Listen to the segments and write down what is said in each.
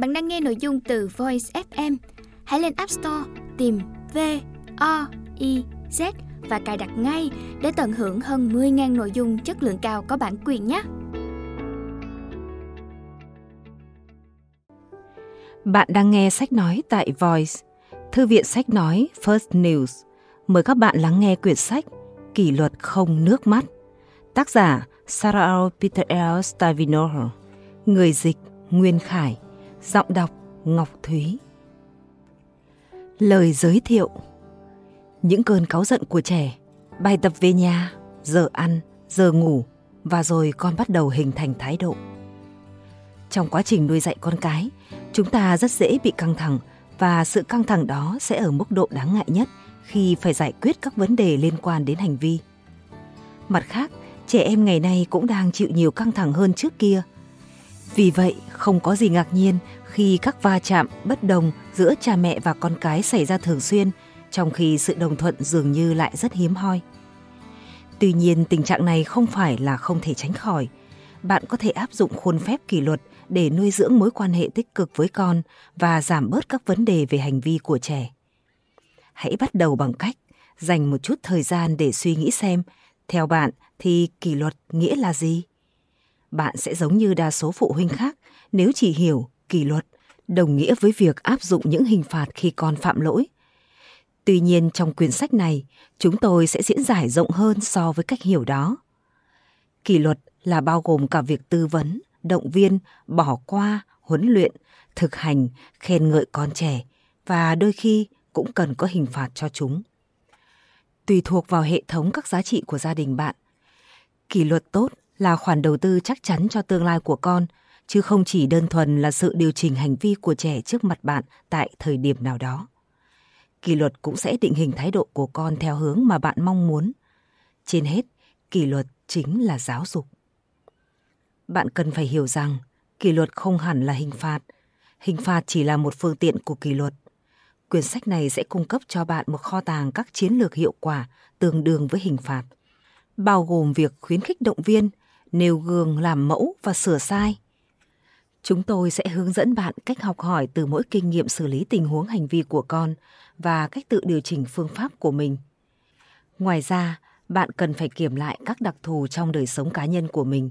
Bạn đang nghe nội dung từ Voice FM. Hãy lên App Store tìm V O I Z và cài đặt ngay để tận hưởng hơn 10.000 nội dung chất lượng cao có bản quyền nhé. Bạn đang nghe sách nói tại Voice, Thư viện sách nói First News. Mời các bạn lắng nghe quyển sách Kỷ luật không nước mắt. Tác giả Sarah Peter L. Stavinohr. Người dịch Nguyên Khải. Giọng đọc Ngọc Thúy. Lời giới thiệu Những cơn cáu giận của trẻ, bài tập về nhà, giờ ăn, giờ ngủ và rồi con bắt đầu hình thành thái độ. Trong quá trình nuôi dạy con cái, chúng ta rất dễ bị căng thẳng và sự căng thẳng đó sẽ ở mức độ đáng ngại nhất khi phải giải quyết các vấn đề liên quan đến hành vi. Mặt khác, trẻ em ngày nay cũng đang chịu nhiều căng thẳng hơn trước kia. Vì vậy, không có gì ngạc nhiên khi các va chạm bất đồng giữa cha mẹ và con cái xảy ra thường xuyên, trong khi sự đồng thuận dường như lại rất hiếm hoi. Tuy nhiên, tình trạng này không phải là không thể tránh khỏi. Bạn có thể áp dụng khuôn phép kỷ luật để nuôi dưỡng mối quan hệ tích cực với con và giảm bớt các vấn đề về hành vi của trẻ. Hãy bắt đầu bằng cách dành một chút thời gian để suy nghĩ xem, theo bạn thì kỷ luật nghĩa là gì? Bạn sẽ giống như đa số phụ huynh khác nếu chỉ hiểu kỷ luật đồng nghĩa với việc áp dụng những hình phạt khi con phạm lỗi. Tuy nhiên trong quyển sách này, chúng tôi sẽ diễn giải rộng hơn so với cách hiểu đó. Kỷ luật là bao gồm cả việc tư vấn, động viên, bỏ qua, huấn luyện, thực hành, khen ngợi con trẻ và đôi khi cũng cần có hình phạt cho chúng. Tùy thuộc vào hệ thống các giá trị của gia đình bạn, kỷ luật tốt là khoản đầu tư chắc chắn cho tương lai của con, chứ không chỉ đơn thuần là sự điều chỉnh hành vi của trẻ trước mặt bạn tại thời điểm nào đó. Kỷ luật cũng sẽ định hình thái độ của con theo hướng mà bạn mong muốn. Trên hết, kỷ luật chính là giáo dục bạn cần phải hiểu rằng kỷ luật không hẳn là hình phạt hình phạt chỉ là một phương tiện của kỷ luật quyển sách này sẽ cung cấp cho bạn một kho tàng các chiến lược hiệu quả tương đương với hình phạt bao gồm việc khuyến khích động viên nêu gương làm mẫu và sửa sai chúng tôi sẽ hướng dẫn bạn cách học hỏi từ mỗi kinh nghiệm xử lý tình huống hành vi của con và cách tự điều chỉnh phương pháp của mình ngoài ra bạn cần phải kiểm lại các đặc thù trong đời sống cá nhân của mình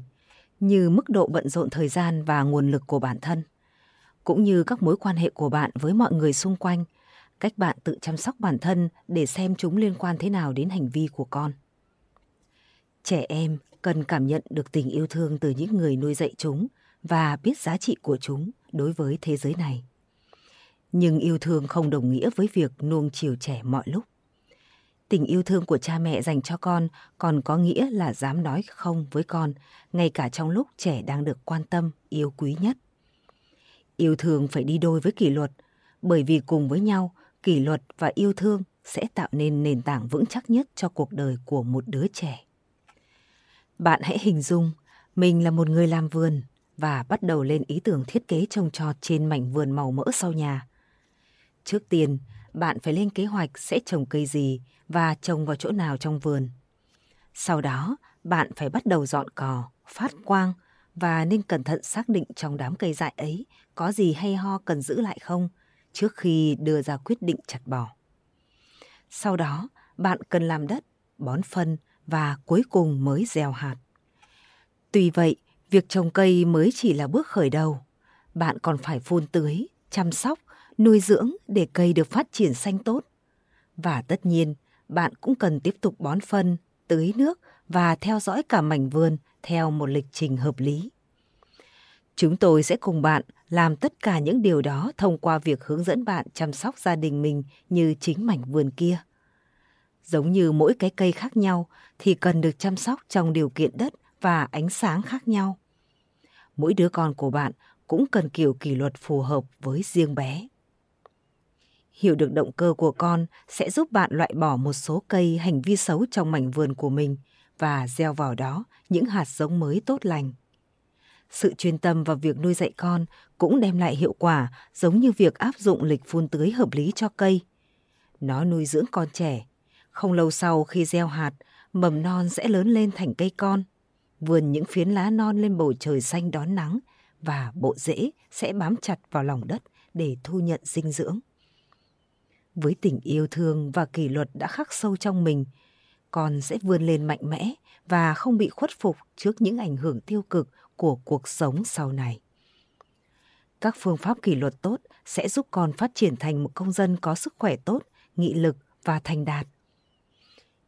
như mức độ bận rộn thời gian và nguồn lực của bản thân, cũng như các mối quan hệ của bạn với mọi người xung quanh, cách bạn tự chăm sóc bản thân để xem chúng liên quan thế nào đến hành vi của con. Trẻ em cần cảm nhận được tình yêu thương từ những người nuôi dạy chúng và biết giá trị của chúng đối với thế giới này. Nhưng yêu thương không đồng nghĩa với việc nuông chiều trẻ mọi lúc tình yêu thương của cha mẹ dành cho con còn có nghĩa là dám nói không với con, ngay cả trong lúc trẻ đang được quan tâm, yêu quý nhất. Yêu thương phải đi đôi với kỷ luật, bởi vì cùng với nhau, kỷ luật và yêu thương sẽ tạo nên nền tảng vững chắc nhất cho cuộc đời của một đứa trẻ. Bạn hãy hình dung mình là một người làm vườn và bắt đầu lên ý tưởng thiết kế trồng trọt trên mảnh vườn màu mỡ sau nhà. Trước tiên, bạn phải lên kế hoạch sẽ trồng cây gì và trồng vào chỗ nào trong vườn. Sau đó, bạn phải bắt đầu dọn cỏ, phát quang và nên cẩn thận xác định trong đám cây dại ấy có gì hay ho cần giữ lại không trước khi đưa ra quyết định chặt bỏ. Sau đó, bạn cần làm đất, bón phân và cuối cùng mới gieo hạt. Tuy vậy, việc trồng cây mới chỉ là bước khởi đầu. Bạn còn phải phun tưới, chăm sóc nuôi dưỡng để cây được phát triển xanh tốt. Và tất nhiên, bạn cũng cần tiếp tục bón phân, tưới nước và theo dõi cả mảnh vườn theo một lịch trình hợp lý. Chúng tôi sẽ cùng bạn làm tất cả những điều đó thông qua việc hướng dẫn bạn chăm sóc gia đình mình như chính mảnh vườn kia. Giống như mỗi cái cây khác nhau, thì cần được chăm sóc trong điều kiện đất và ánh sáng khác nhau. Mỗi đứa con của bạn cũng cần kiểu kỷ luật phù hợp với riêng bé. Hiểu được động cơ của con sẽ giúp bạn loại bỏ một số cây hành vi xấu trong mảnh vườn của mình và gieo vào đó những hạt giống mới tốt lành. Sự chuyên tâm vào việc nuôi dạy con cũng đem lại hiệu quả giống như việc áp dụng lịch phun tưới hợp lý cho cây. Nó nuôi dưỡng con trẻ. Không lâu sau khi gieo hạt, mầm non sẽ lớn lên thành cây con. Vườn những phiến lá non lên bầu trời xanh đón nắng và bộ rễ sẽ bám chặt vào lòng đất để thu nhận dinh dưỡng. Với tình yêu thương và kỷ luật đã khắc sâu trong mình, con sẽ vươn lên mạnh mẽ và không bị khuất phục trước những ảnh hưởng tiêu cực của cuộc sống sau này. Các phương pháp kỷ luật tốt sẽ giúp con phát triển thành một công dân có sức khỏe tốt, nghị lực và thành đạt.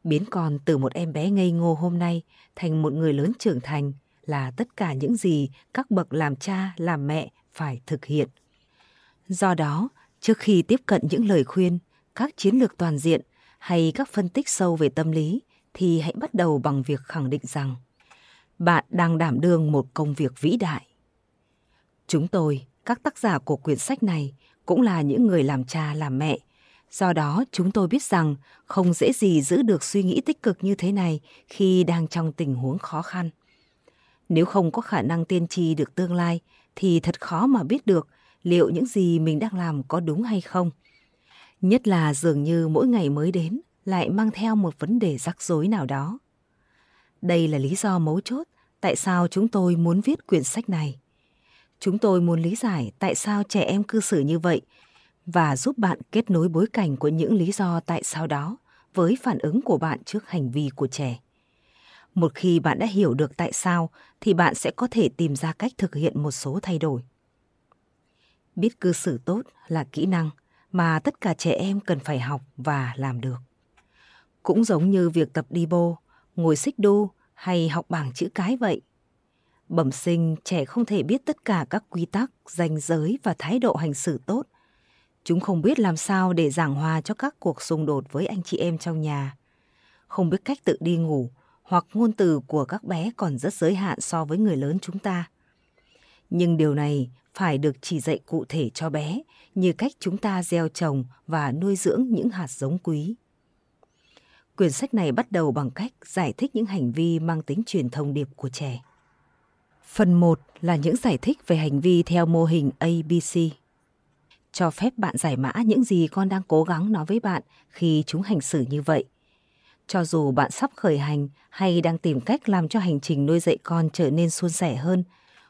Biến con từ một em bé ngây ngô hôm nay thành một người lớn trưởng thành là tất cả những gì các bậc làm cha, làm mẹ phải thực hiện. Do đó, trước khi tiếp cận những lời khuyên, các chiến lược toàn diện hay các phân tích sâu về tâm lý thì hãy bắt đầu bằng việc khẳng định rằng bạn đang đảm đương một công việc vĩ đại. Chúng tôi, các tác giả của quyển sách này cũng là những người làm cha làm mẹ. Do đó, chúng tôi biết rằng không dễ gì giữ được suy nghĩ tích cực như thế này khi đang trong tình huống khó khăn. Nếu không có khả năng tiên tri được tương lai thì thật khó mà biết được liệu những gì mình đang làm có đúng hay không. Nhất là dường như mỗi ngày mới đến lại mang theo một vấn đề rắc rối nào đó. Đây là lý do mấu chốt tại sao chúng tôi muốn viết quyển sách này. Chúng tôi muốn lý giải tại sao trẻ em cư xử như vậy và giúp bạn kết nối bối cảnh của những lý do tại sao đó với phản ứng của bạn trước hành vi của trẻ. Một khi bạn đã hiểu được tại sao thì bạn sẽ có thể tìm ra cách thực hiện một số thay đổi. Biết cư xử tốt là kỹ năng mà tất cả trẻ em cần phải học và làm được. Cũng giống như việc tập đi bô, ngồi xích đu hay học bảng chữ cái vậy. Bẩm sinh trẻ không thể biết tất cả các quy tắc, danh giới và thái độ hành xử tốt. Chúng không biết làm sao để giảng hòa cho các cuộc xung đột với anh chị em trong nhà. Không biết cách tự đi ngủ, hoặc ngôn từ của các bé còn rất giới hạn so với người lớn chúng ta. Nhưng điều này phải được chỉ dạy cụ thể cho bé, như cách chúng ta gieo trồng và nuôi dưỡng những hạt giống quý. Quyển sách này bắt đầu bằng cách giải thích những hành vi mang tính truyền thông điệp của trẻ. Phần 1 là những giải thích về hành vi theo mô hình ABC. Cho phép bạn giải mã những gì con đang cố gắng nói với bạn khi chúng hành xử như vậy. Cho dù bạn sắp khởi hành hay đang tìm cách làm cho hành trình nuôi dạy con trở nên suôn sẻ hơn,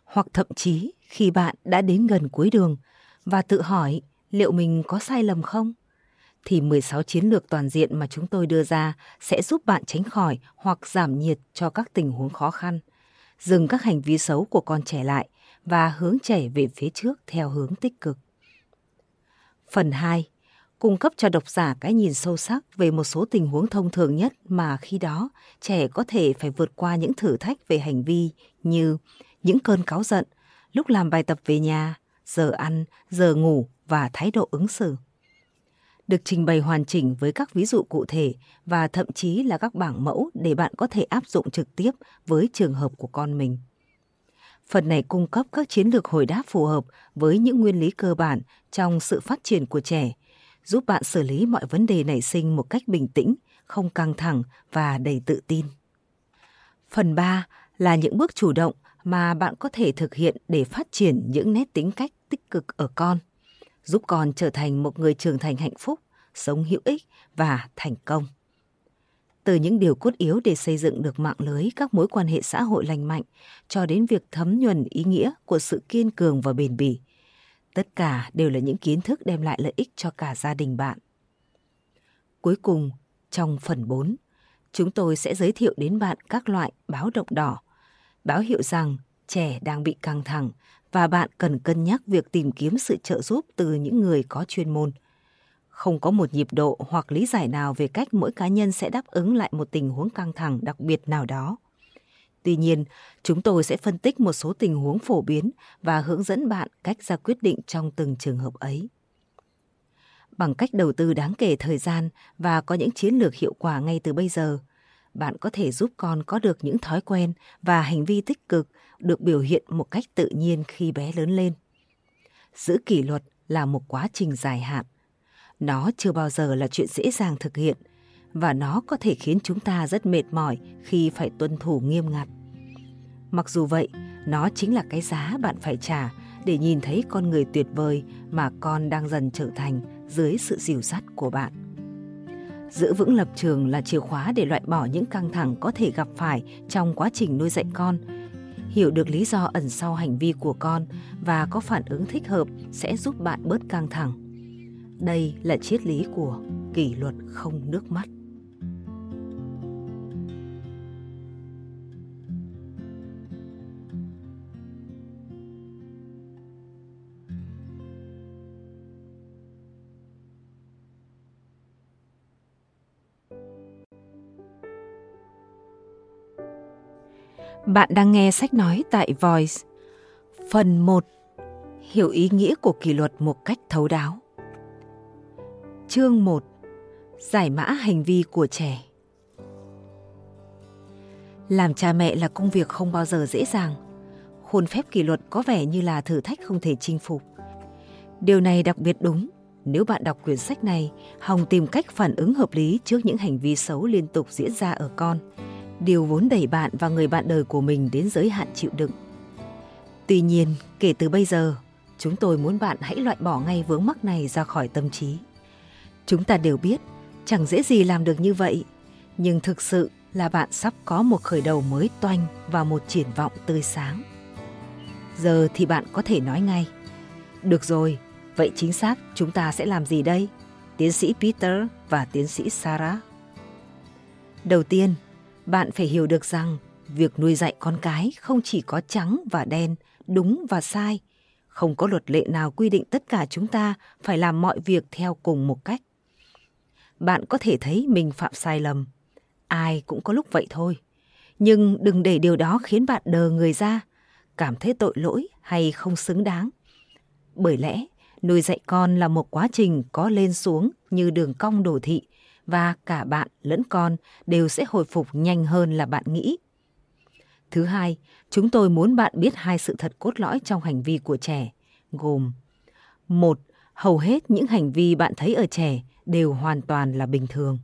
hoặc thậm chí khi bạn đã đến gần cuối đường và tự hỏi liệu mình có sai lầm không? thì 16 chiến lược toàn diện mà chúng tôi đưa ra sẽ giúp bạn tránh khỏi hoặc giảm nhiệt cho các tình huống khó khăn, dừng các hành vi xấu của con trẻ lại và hướng trẻ về phía trước theo hướng tích cực. Phần 2. Cung cấp cho độc giả cái nhìn sâu sắc về một số tình huống thông thường nhất mà khi đó trẻ có thể phải vượt qua những thử thách về hành vi như những cơn cáu giận, lúc làm bài tập về nhà, giờ ăn, giờ ngủ và thái độ ứng xử được trình bày hoàn chỉnh với các ví dụ cụ thể và thậm chí là các bảng mẫu để bạn có thể áp dụng trực tiếp với trường hợp của con mình. Phần này cung cấp các chiến lược hồi đáp phù hợp với những nguyên lý cơ bản trong sự phát triển của trẻ, giúp bạn xử lý mọi vấn đề nảy sinh một cách bình tĩnh, không căng thẳng và đầy tự tin. Phần 3 là những bước chủ động mà bạn có thể thực hiện để phát triển những nét tính cách tích cực ở con giúp con trở thành một người trưởng thành hạnh phúc, sống hữu ích và thành công. Từ những điều cốt yếu để xây dựng được mạng lưới các mối quan hệ xã hội lành mạnh cho đến việc thấm nhuần ý nghĩa của sự kiên cường và bền bỉ. Tất cả đều là những kiến thức đem lại lợi ích cho cả gia đình bạn. Cuối cùng, trong phần 4, chúng tôi sẽ giới thiệu đến bạn các loại báo động đỏ, báo hiệu rằng trẻ đang bị căng thẳng và bạn cần cân nhắc việc tìm kiếm sự trợ giúp từ những người có chuyên môn. Không có một nhịp độ hoặc lý giải nào về cách mỗi cá nhân sẽ đáp ứng lại một tình huống căng thẳng đặc biệt nào đó. Tuy nhiên, chúng tôi sẽ phân tích một số tình huống phổ biến và hướng dẫn bạn cách ra quyết định trong từng trường hợp ấy. Bằng cách đầu tư đáng kể thời gian và có những chiến lược hiệu quả ngay từ bây giờ, bạn có thể giúp con có được những thói quen và hành vi tích cực được biểu hiện một cách tự nhiên khi bé lớn lên. Giữ kỷ luật là một quá trình dài hạn. Nó chưa bao giờ là chuyện dễ dàng thực hiện và nó có thể khiến chúng ta rất mệt mỏi khi phải tuân thủ nghiêm ngặt. Mặc dù vậy, nó chính là cái giá bạn phải trả để nhìn thấy con người tuyệt vời mà con đang dần trở thành dưới sự dìu dắt của bạn. Giữ vững lập trường là chìa khóa để loại bỏ những căng thẳng có thể gặp phải trong quá trình nuôi dạy con hiểu được lý do ẩn sau hành vi của con và có phản ứng thích hợp sẽ giúp bạn bớt căng thẳng. Đây là triết lý của kỷ luật không nước mắt. Bạn đang nghe sách nói tại Voice. Phần 1. Hiểu ý nghĩa của kỷ luật một cách thấu đáo. Chương 1. Giải mã hành vi của trẻ. Làm cha mẹ là công việc không bao giờ dễ dàng. Khuôn phép kỷ luật có vẻ như là thử thách không thể chinh phục. Điều này đặc biệt đúng nếu bạn đọc quyển sách này, hòng tìm cách phản ứng hợp lý trước những hành vi xấu liên tục diễn ra ở con – điều vốn đẩy bạn và người bạn đời của mình đến giới hạn chịu đựng. Tuy nhiên, kể từ bây giờ, chúng tôi muốn bạn hãy loại bỏ ngay vướng mắc này ra khỏi tâm trí. Chúng ta đều biết, chẳng dễ gì làm được như vậy, nhưng thực sự là bạn sắp có một khởi đầu mới toanh và một triển vọng tươi sáng. Giờ thì bạn có thể nói ngay. Được rồi, vậy chính xác chúng ta sẽ làm gì đây? Tiến sĩ Peter và tiến sĩ Sarah. Đầu tiên, bạn phải hiểu được rằng việc nuôi dạy con cái không chỉ có trắng và đen, đúng và sai. Không có luật lệ nào quy định tất cả chúng ta phải làm mọi việc theo cùng một cách. Bạn có thể thấy mình phạm sai lầm. Ai cũng có lúc vậy thôi. Nhưng đừng để điều đó khiến bạn đờ người ra, cảm thấy tội lỗi hay không xứng đáng. Bởi lẽ, nuôi dạy con là một quá trình có lên xuống như đường cong đồ thị và cả bạn lẫn con đều sẽ hồi phục nhanh hơn là bạn nghĩ. Thứ hai, chúng tôi muốn bạn biết hai sự thật cốt lõi trong hành vi của trẻ, gồm một, hầu hết những hành vi bạn thấy ở trẻ đều hoàn toàn là bình thường.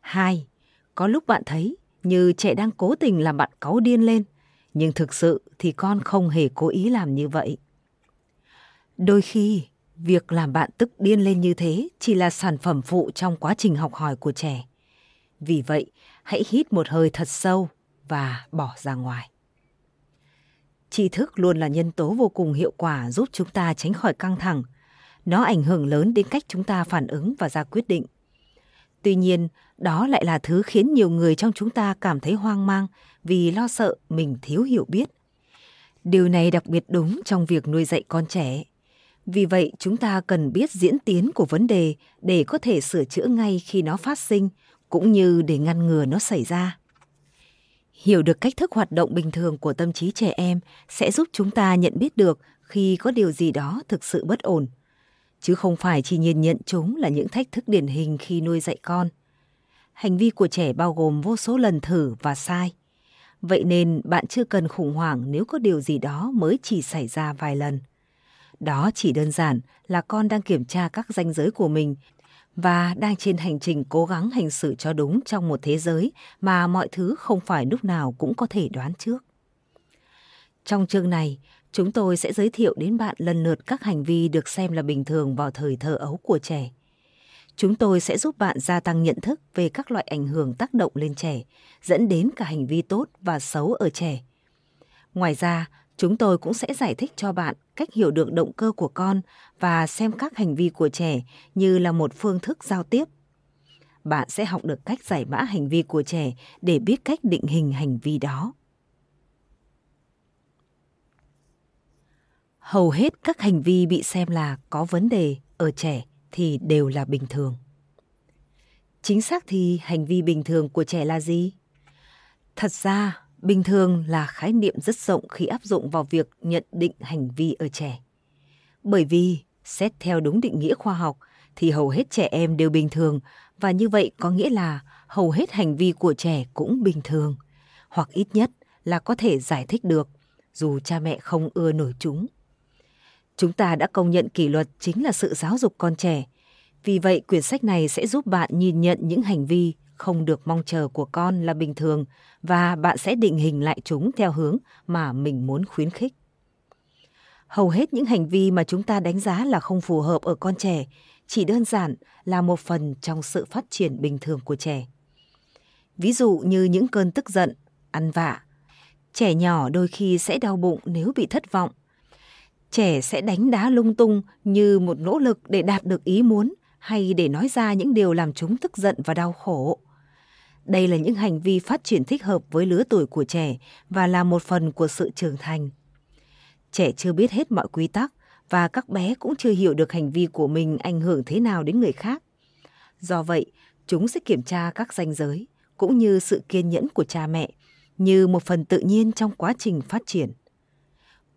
Hai, có lúc bạn thấy như trẻ đang cố tình làm bạn cáu điên lên, nhưng thực sự thì con không hề cố ý làm như vậy. Đôi khi Việc làm bạn tức điên lên như thế chỉ là sản phẩm phụ trong quá trình học hỏi của trẻ. Vì vậy, hãy hít một hơi thật sâu và bỏ ra ngoài. Tri thức luôn là nhân tố vô cùng hiệu quả giúp chúng ta tránh khỏi căng thẳng. Nó ảnh hưởng lớn đến cách chúng ta phản ứng và ra quyết định. Tuy nhiên, đó lại là thứ khiến nhiều người trong chúng ta cảm thấy hoang mang vì lo sợ mình thiếu hiểu biết. Điều này đặc biệt đúng trong việc nuôi dạy con trẻ vì vậy, chúng ta cần biết diễn tiến của vấn đề để có thể sửa chữa ngay khi nó phát sinh, cũng như để ngăn ngừa nó xảy ra. Hiểu được cách thức hoạt động bình thường của tâm trí trẻ em sẽ giúp chúng ta nhận biết được khi có điều gì đó thực sự bất ổn, chứ không phải chỉ nhìn nhận chúng là những thách thức điển hình khi nuôi dạy con. Hành vi của trẻ bao gồm vô số lần thử và sai. Vậy nên bạn chưa cần khủng hoảng nếu có điều gì đó mới chỉ xảy ra vài lần. Đó chỉ đơn giản là con đang kiểm tra các ranh giới của mình và đang trên hành trình cố gắng hành xử cho đúng trong một thế giới mà mọi thứ không phải lúc nào cũng có thể đoán trước. Trong chương này, chúng tôi sẽ giới thiệu đến bạn lần lượt các hành vi được xem là bình thường vào thời thơ ấu của trẻ. Chúng tôi sẽ giúp bạn gia tăng nhận thức về các loại ảnh hưởng tác động lên trẻ, dẫn đến cả hành vi tốt và xấu ở trẻ. Ngoài ra, Chúng tôi cũng sẽ giải thích cho bạn cách hiểu được động cơ của con và xem các hành vi của trẻ như là một phương thức giao tiếp. Bạn sẽ học được cách giải mã hành vi của trẻ để biết cách định hình hành vi đó. Hầu hết các hành vi bị xem là có vấn đề ở trẻ thì đều là bình thường. Chính xác thì hành vi bình thường của trẻ là gì? Thật ra, Bình thường là khái niệm rất rộng khi áp dụng vào việc nhận định hành vi ở trẻ. Bởi vì, xét theo đúng định nghĩa khoa học, thì hầu hết trẻ em đều bình thường và như vậy có nghĩa là hầu hết hành vi của trẻ cũng bình thường, hoặc ít nhất là có thể giải thích được, dù cha mẹ không ưa nổi chúng. Chúng ta đã công nhận kỷ luật chính là sự giáo dục con trẻ. Vì vậy, quyển sách này sẽ giúp bạn nhìn nhận những hành vi không được mong chờ của con là bình thường và bạn sẽ định hình lại chúng theo hướng mà mình muốn khuyến khích. Hầu hết những hành vi mà chúng ta đánh giá là không phù hợp ở con trẻ chỉ đơn giản là một phần trong sự phát triển bình thường của trẻ. Ví dụ như những cơn tức giận, ăn vạ, Trẻ nhỏ đôi khi sẽ đau bụng nếu bị thất vọng. Trẻ sẽ đánh đá lung tung như một nỗ lực để đạt được ý muốn hay để nói ra những điều làm chúng tức giận và đau khổ. Đây là những hành vi phát triển thích hợp với lứa tuổi của trẻ và là một phần của sự trưởng thành. Trẻ chưa biết hết mọi quy tắc và các bé cũng chưa hiểu được hành vi của mình ảnh hưởng thế nào đến người khác. Do vậy, chúng sẽ kiểm tra các ranh giới cũng như sự kiên nhẫn của cha mẹ như một phần tự nhiên trong quá trình phát triển.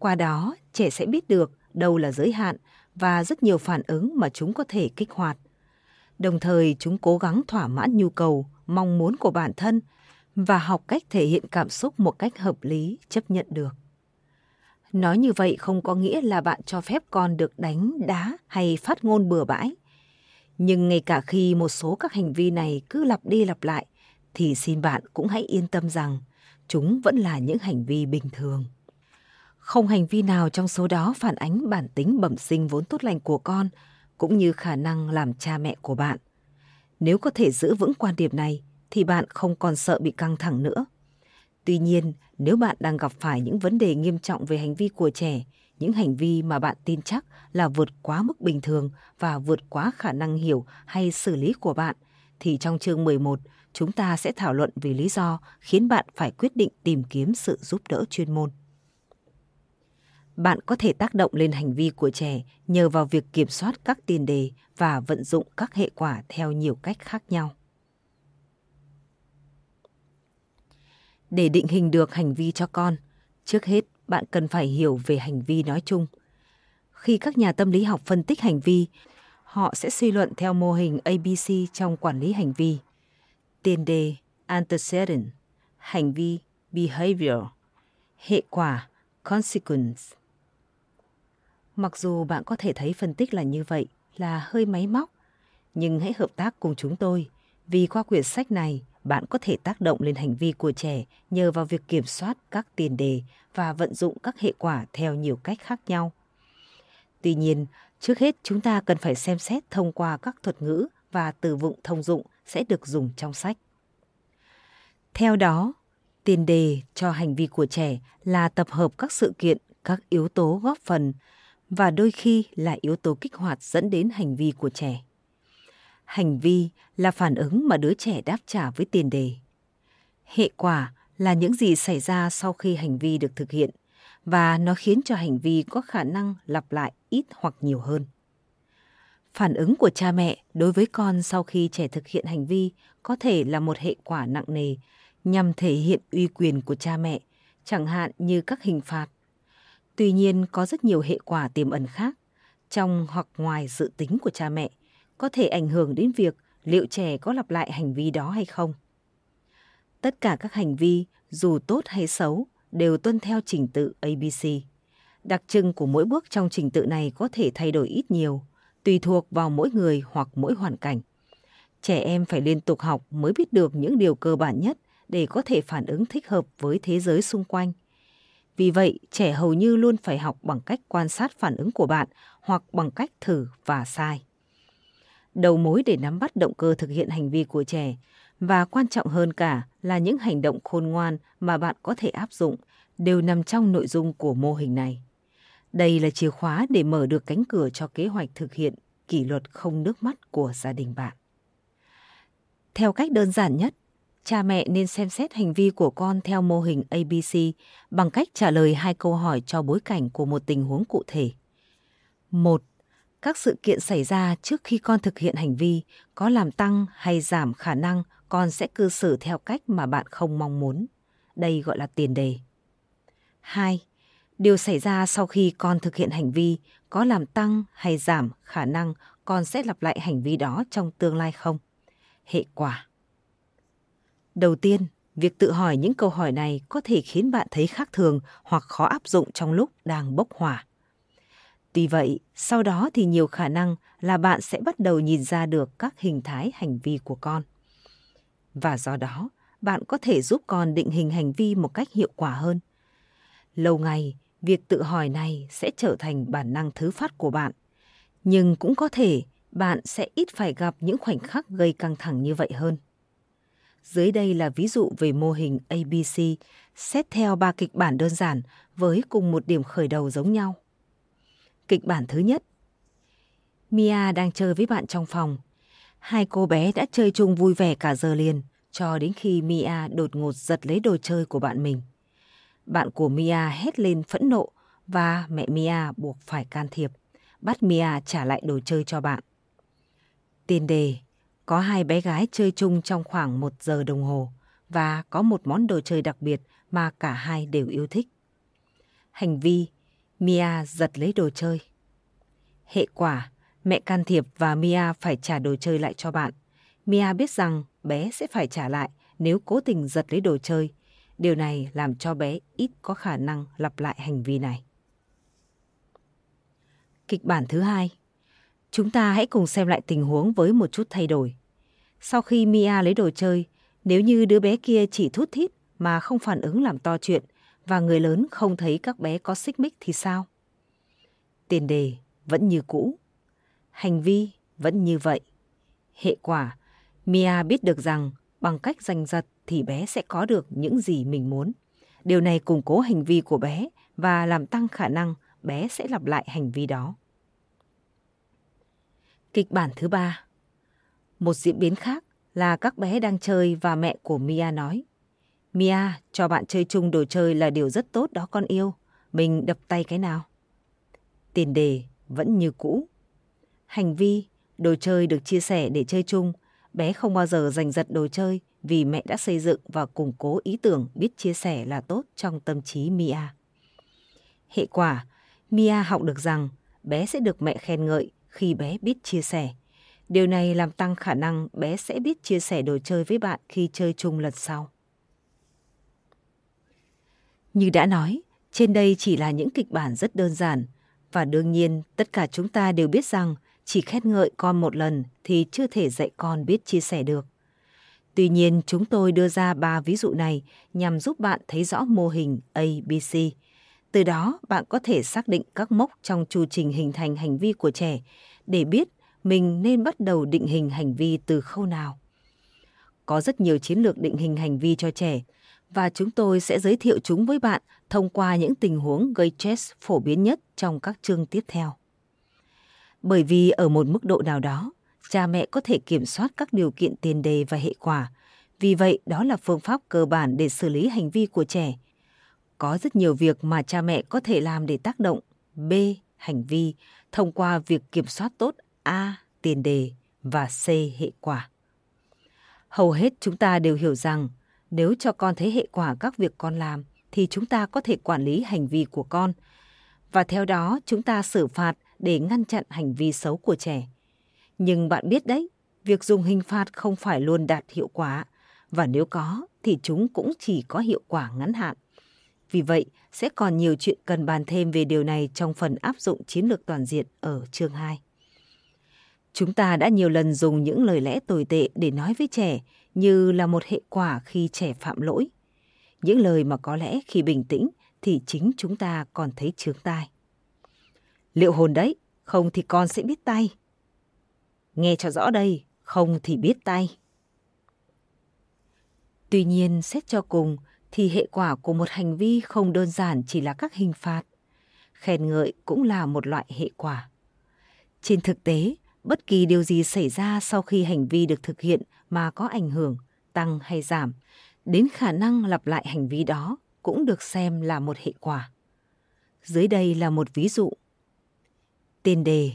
Qua đó, trẻ sẽ biết được đâu là giới hạn và rất nhiều phản ứng mà chúng có thể kích hoạt. Đồng thời, chúng cố gắng thỏa mãn nhu cầu, mong muốn của bản thân và học cách thể hiện cảm xúc một cách hợp lý, chấp nhận được. Nói như vậy không có nghĩa là bạn cho phép con được đánh, đá hay phát ngôn bừa bãi. Nhưng ngay cả khi một số các hành vi này cứ lặp đi lặp lại, thì xin bạn cũng hãy yên tâm rằng chúng vẫn là những hành vi bình thường. Không hành vi nào trong số đó phản ánh bản tính bẩm sinh vốn tốt lành của con, cũng như khả năng làm cha mẹ của bạn. Nếu có thể giữ vững quan điểm này, thì bạn không còn sợ bị căng thẳng nữa. Tuy nhiên, nếu bạn đang gặp phải những vấn đề nghiêm trọng về hành vi của trẻ, những hành vi mà bạn tin chắc là vượt quá mức bình thường và vượt quá khả năng hiểu hay xử lý của bạn, thì trong chương 11, chúng ta sẽ thảo luận về lý do khiến bạn phải quyết định tìm kiếm sự giúp đỡ chuyên môn. Bạn có thể tác động lên hành vi của trẻ nhờ vào việc kiểm soát các tiền đề và vận dụng các hệ quả theo nhiều cách khác nhau. Để định hình được hành vi cho con, trước hết bạn cần phải hiểu về hành vi nói chung. Khi các nhà tâm lý học phân tích hành vi, họ sẽ suy luận theo mô hình ABC trong quản lý hành vi. Tiền đề antecedent, hành vi behavior, hệ quả consequence. Mặc dù bạn có thể thấy phân tích là như vậy là hơi máy móc, nhưng hãy hợp tác cùng chúng tôi vì qua quyển sách này bạn có thể tác động lên hành vi của trẻ nhờ vào việc kiểm soát các tiền đề và vận dụng các hệ quả theo nhiều cách khác nhau. Tuy nhiên, trước hết chúng ta cần phải xem xét thông qua các thuật ngữ và từ vựng thông dụng sẽ được dùng trong sách. Theo đó, tiền đề cho hành vi của trẻ là tập hợp các sự kiện, các yếu tố góp phần và đôi khi là yếu tố kích hoạt dẫn đến hành vi của trẻ. Hành vi là phản ứng mà đứa trẻ đáp trả với tiền đề. Hệ quả là những gì xảy ra sau khi hành vi được thực hiện và nó khiến cho hành vi có khả năng lặp lại ít hoặc nhiều hơn. Phản ứng của cha mẹ đối với con sau khi trẻ thực hiện hành vi có thể là một hệ quả nặng nề nhằm thể hiện uy quyền của cha mẹ, chẳng hạn như các hình phạt. Tuy nhiên có rất nhiều hệ quả tiềm ẩn khác trong hoặc ngoài dự tính của cha mẹ có thể ảnh hưởng đến việc liệu trẻ có lặp lại hành vi đó hay không. Tất cả các hành vi, dù tốt hay xấu, đều tuân theo trình tự ABC. Đặc trưng của mỗi bước trong trình tự này có thể thay đổi ít nhiều, tùy thuộc vào mỗi người hoặc mỗi hoàn cảnh. Trẻ em phải liên tục học mới biết được những điều cơ bản nhất để có thể phản ứng thích hợp với thế giới xung quanh. Vì vậy, trẻ hầu như luôn phải học bằng cách quan sát phản ứng của bạn hoặc bằng cách thử và sai đầu mối để nắm bắt động cơ thực hiện hành vi của trẻ và quan trọng hơn cả là những hành động khôn ngoan mà bạn có thể áp dụng đều nằm trong nội dung của mô hình này. Đây là chìa khóa để mở được cánh cửa cho kế hoạch thực hiện kỷ luật không nước mắt của gia đình bạn. Theo cách đơn giản nhất, cha mẹ nên xem xét hành vi của con theo mô hình ABC bằng cách trả lời hai câu hỏi cho bối cảnh của một tình huống cụ thể. Một, các sự kiện xảy ra trước khi con thực hiện hành vi có làm tăng hay giảm khả năng con sẽ cư xử theo cách mà bạn không mong muốn. Đây gọi là tiền đề. 2. Điều xảy ra sau khi con thực hiện hành vi có làm tăng hay giảm khả năng con sẽ lặp lại hành vi đó trong tương lai không? Hệ quả. Đầu tiên, việc tự hỏi những câu hỏi này có thể khiến bạn thấy khác thường hoặc khó áp dụng trong lúc đang bốc hỏa. Tuy vậy, sau đó thì nhiều khả năng là bạn sẽ bắt đầu nhìn ra được các hình thái hành vi của con. Và do đó, bạn có thể giúp con định hình hành vi một cách hiệu quả hơn. Lâu ngày, việc tự hỏi này sẽ trở thành bản năng thứ phát của bạn. Nhưng cũng có thể bạn sẽ ít phải gặp những khoảnh khắc gây căng thẳng như vậy hơn. Dưới đây là ví dụ về mô hình ABC xét theo ba kịch bản đơn giản với cùng một điểm khởi đầu giống nhau. Kịch bản thứ nhất Mia đang chơi với bạn trong phòng. Hai cô bé đã chơi chung vui vẻ cả giờ liền, cho đến khi Mia đột ngột giật lấy đồ chơi của bạn mình. Bạn của Mia hét lên phẫn nộ và mẹ Mia buộc phải can thiệp, bắt Mia trả lại đồ chơi cho bạn. Tiền đề, có hai bé gái chơi chung trong khoảng một giờ đồng hồ và có một món đồ chơi đặc biệt mà cả hai đều yêu thích. Hành vi, Mia giật lấy đồ chơi. Hệ quả, mẹ can thiệp và Mia phải trả đồ chơi lại cho bạn. Mia biết rằng bé sẽ phải trả lại nếu cố tình giật lấy đồ chơi. Điều này làm cho bé ít có khả năng lặp lại hành vi này. Kịch bản thứ hai Chúng ta hãy cùng xem lại tình huống với một chút thay đổi. Sau khi Mia lấy đồ chơi, nếu như đứa bé kia chỉ thút thít mà không phản ứng làm to chuyện và người lớn không thấy các bé có xích mích thì sao? Tiền đề vẫn như cũ. Hành vi vẫn như vậy. Hệ quả, Mia biết được rằng bằng cách giành giật thì bé sẽ có được những gì mình muốn. Điều này củng cố hành vi của bé và làm tăng khả năng bé sẽ lặp lại hành vi đó. Kịch bản thứ ba Một diễn biến khác là các bé đang chơi và mẹ của Mia nói Mia, cho bạn chơi chung đồ chơi là điều rất tốt đó con yêu. Mình đập tay cái nào? Tiền đề vẫn như cũ. Hành vi, đồ chơi được chia sẻ để chơi chung. Bé không bao giờ giành giật đồ chơi vì mẹ đã xây dựng và củng cố ý tưởng biết chia sẻ là tốt trong tâm trí Mia. Hệ quả, Mia học được rằng bé sẽ được mẹ khen ngợi khi bé biết chia sẻ. Điều này làm tăng khả năng bé sẽ biết chia sẻ đồ chơi với bạn khi chơi chung lần sau. Như đã nói, trên đây chỉ là những kịch bản rất đơn giản và đương nhiên tất cả chúng ta đều biết rằng chỉ khen ngợi con một lần thì chưa thể dạy con biết chia sẻ được. Tuy nhiên, chúng tôi đưa ra ba ví dụ này nhằm giúp bạn thấy rõ mô hình ABC. Từ đó, bạn có thể xác định các mốc trong chu trình hình thành hành vi của trẻ để biết mình nên bắt đầu định hình hành vi từ khâu nào. Có rất nhiều chiến lược định hình hành vi cho trẻ và chúng tôi sẽ giới thiệu chúng với bạn thông qua những tình huống gây stress phổ biến nhất trong các chương tiếp theo. Bởi vì ở một mức độ nào đó, cha mẹ có thể kiểm soát các điều kiện tiền đề và hệ quả. Vì vậy, đó là phương pháp cơ bản để xử lý hành vi của trẻ. Có rất nhiều việc mà cha mẹ có thể làm để tác động B. Hành vi thông qua việc kiểm soát tốt A. Tiền đề và C. Hệ quả. Hầu hết chúng ta đều hiểu rằng nếu cho con thấy hệ quả các việc con làm thì chúng ta có thể quản lý hành vi của con và theo đó chúng ta xử phạt để ngăn chặn hành vi xấu của trẻ. Nhưng bạn biết đấy, việc dùng hình phạt không phải luôn đạt hiệu quả và nếu có thì chúng cũng chỉ có hiệu quả ngắn hạn. Vì vậy, sẽ còn nhiều chuyện cần bàn thêm về điều này trong phần áp dụng chiến lược toàn diện ở chương 2. Chúng ta đã nhiều lần dùng những lời lẽ tồi tệ để nói với trẻ như là một hệ quả khi trẻ phạm lỗi. Những lời mà có lẽ khi bình tĩnh thì chính chúng ta còn thấy chướng tai. Liệu hồn đấy, không thì con sẽ biết tay. Nghe cho rõ đây, không thì biết tay. Tuy nhiên, xét cho cùng thì hệ quả của một hành vi không đơn giản chỉ là các hình phạt. Khen ngợi cũng là một loại hệ quả. Trên thực tế, bất kỳ điều gì xảy ra sau khi hành vi được thực hiện mà có ảnh hưởng, tăng hay giảm, đến khả năng lặp lại hành vi đó cũng được xem là một hệ quả. Dưới đây là một ví dụ. Tên đề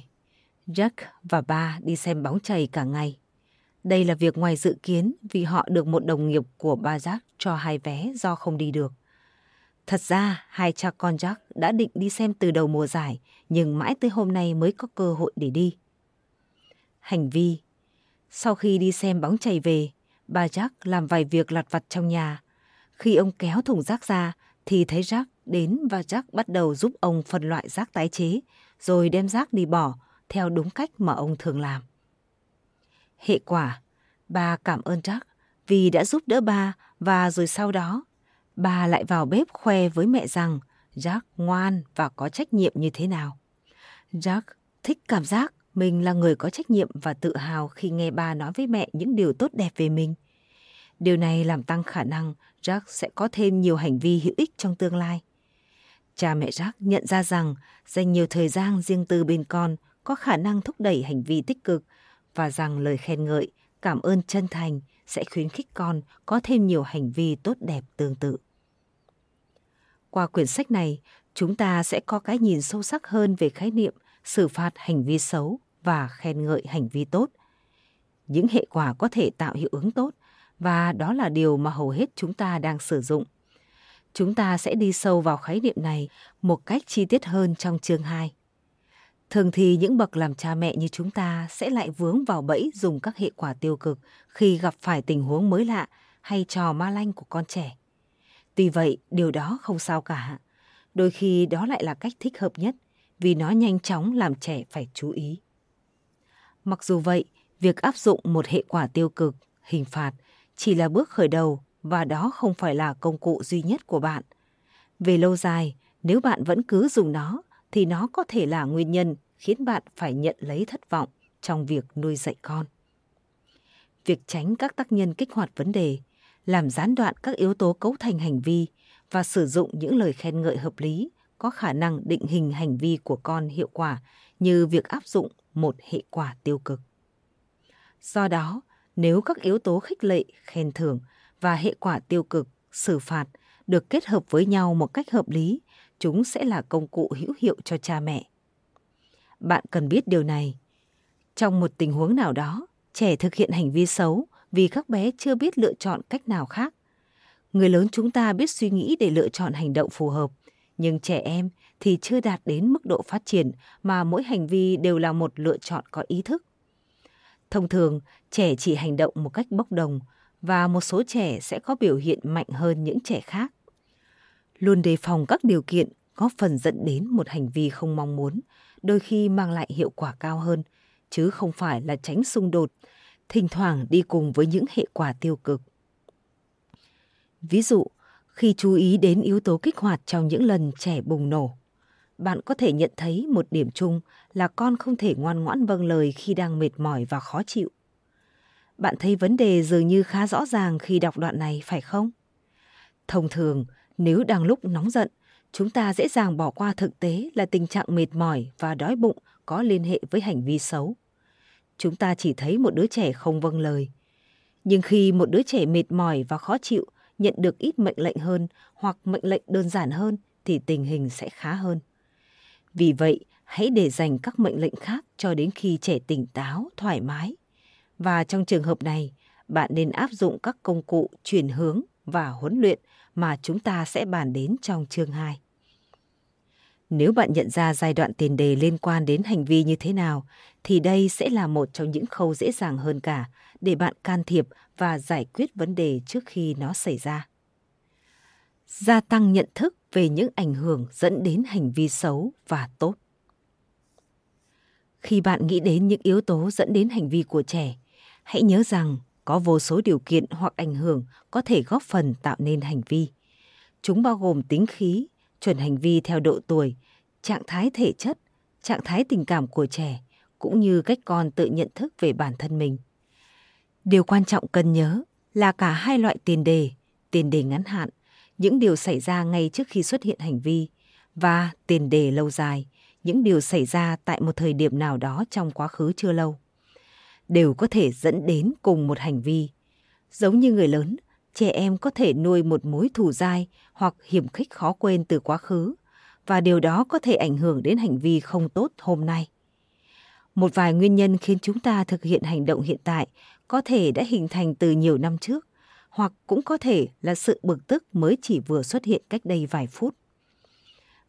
Jack và ba đi xem bóng chày cả ngày. Đây là việc ngoài dự kiến vì họ được một đồng nghiệp của ba Jack cho hai vé do không đi được. Thật ra, hai cha con Jack đã định đi xem từ đầu mùa giải, nhưng mãi tới hôm nay mới có cơ hội để đi. Hành vi Sau khi đi xem bóng chày về, bà Jack làm vài việc lặt vặt trong nhà. Khi ông kéo thùng rác ra, thì thấy Jack đến và Jack bắt đầu giúp ông phân loại rác tái chế, rồi đem rác đi bỏ theo đúng cách mà ông thường làm. Hệ quả, bà cảm ơn Jack vì đã giúp đỡ bà và rồi sau đó, bà lại vào bếp khoe với mẹ rằng Jack ngoan và có trách nhiệm như thế nào. Jack thích cảm giác mình là người có trách nhiệm và tự hào khi nghe bà nói với mẹ những điều tốt đẹp về mình. Điều này làm tăng khả năng Jack sẽ có thêm nhiều hành vi hữu ích trong tương lai. Cha mẹ Jack nhận ra rằng dành nhiều thời gian riêng tư bên con có khả năng thúc đẩy hành vi tích cực và rằng lời khen ngợi, cảm ơn chân thành sẽ khuyến khích con có thêm nhiều hành vi tốt đẹp tương tự. Qua quyển sách này, chúng ta sẽ có cái nhìn sâu sắc hơn về khái niệm xử phạt hành vi xấu và khen ngợi hành vi tốt. Những hệ quả có thể tạo hiệu ứng tốt và đó là điều mà hầu hết chúng ta đang sử dụng. Chúng ta sẽ đi sâu vào khái niệm này một cách chi tiết hơn trong chương 2. Thường thì những bậc làm cha mẹ như chúng ta sẽ lại vướng vào bẫy dùng các hệ quả tiêu cực khi gặp phải tình huống mới lạ hay trò ma lanh của con trẻ. Tuy vậy, điều đó không sao cả. Đôi khi đó lại là cách thích hợp nhất vì nó nhanh chóng làm trẻ phải chú ý. Mặc dù vậy, việc áp dụng một hệ quả tiêu cực, hình phạt chỉ là bước khởi đầu và đó không phải là công cụ duy nhất của bạn. Về lâu dài, nếu bạn vẫn cứ dùng nó thì nó có thể là nguyên nhân khiến bạn phải nhận lấy thất vọng trong việc nuôi dạy con. Việc tránh các tác nhân kích hoạt vấn đề, làm gián đoạn các yếu tố cấu thành hành vi và sử dụng những lời khen ngợi hợp lý có khả năng định hình hành vi của con hiệu quả như việc áp dụng một hệ quả tiêu cực. Do đó, nếu các yếu tố khích lệ, khen thưởng và hệ quả tiêu cực, xử phạt được kết hợp với nhau một cách hợp lý, chúng sẽ là công cụ hữu hiệu cho cha mẹ. Bạn cần biết điều này. Trong một tình huống nào đó, trẻ thực hiện hành vi xấu vì các bé chưa biết lựa chọn cách nào khác. Người lớn chúng ta biết suy nghĩ để lựa chọn hành động phù hợp, nhưng trẻ em thì chưa đạt đến mức độ phát triển mà mỗi hành vi đều là một lựa chọn có ý thức. Thông thường, trẻ chỉ hành động một cách bốc đồng và một số trẻ sẽ có biểu hiện mạnh hơn những trẻ khác. Luôn đề phòng các điều kiện góp phần dẫn đến một hành vi không mong muốn, đôi khi mang lại hiệu quả cao hơn, chứ không phải là tránh xung đột, thỉnh thoảng đi cùng với những hệ quả tiêu cực. Ví dụ, khi chú ý đến yếu tố kích hoạt trong những lần trẻ bùng nổ, bạn có thể nhận thấy một điểm chung là con không thể ngoan ngoãn vâng lời khi đang mệt mỏi và khó chịu. Bạn thấy vấn đề dường như khá rõ ràng khi đọc đoạn này phải không? Thông thường, nếu đang lúc nóng giận, chúng ta dễ dàng bỏ qua thực tế là tình trạng mệt mỏi và đói bụng có liên hệ với hành vi xấu. Chúng ta chỉ thấy một đứa trẻ không vâng lời. Nhưng khi một đứa trẻ mệt mỏi và khó chịu nhận được ít mệnh lệnh hơn hoặc mệnh lệnh đơn giản hơn thì tình hình sẽ khá hơn. Vì vậy, hãy để dành các mệnh lệnh khác cho đến khi trẻ tỉnh táo, thoải mái. Và trong trường hợp này, bạn nên áp dụng các công cụ chuyển hướng và huấn luyện mà chúng ta sẽ bàn đến trong chương 2. Nếu bạn nhận ra giai đoạn tiền đề liên quan đến hành vi như thế nào, thì đây sẽ là một trong những khâu dễ dàng hơn cả để bạn can thiệp và giải quyết vấn đề trước khi nó xảy ra. Gia tăng nhận thức về những ảnh hưởng dẫn đến hành vi xấu và tốt. Khi bạn nghĩ đến những yếu tố dẫn đến hành vi của trẻ, hãy nhớ rằng có vô số điều kiện hoặc ảnh hưởng có thể góp phần tạo nên hành vi. Chúng bao gồm tính khí, chuẩn hành vi theo độ tuổi, trạng thái thể chất, trạng thái tình cảm của trẻ, cũng như cách con tự nhận thức về bản thân mình. Điều quan trọng cần nhớ là cả hai loại tiền đề, tiền đề ngắn hạn, những điều xảy ra ngay trước khi xuất hiện hành vi và tiền đề lâu dài, những điều xảy ra tại một thời điểm nào đó trong quá khứ chưa lâu đều có thể dẫn đến cùng một hành vi. Giống như người lớn, trẻ em có thể nuôi một mối thù dai hoặc hiểm khích khó quên từ quá khứ và điều đó có thể ảnh hưởng đến hành vi không tốt hôm nay. Một vài nguyên nhân khiến chúng ta thực hiện hành động hiện tại có thể đã hình thành từ nhiều năm trước hoặc cũng có thể là sự bực tức mới chỉ vừa xuất hiện cách đây vài phút.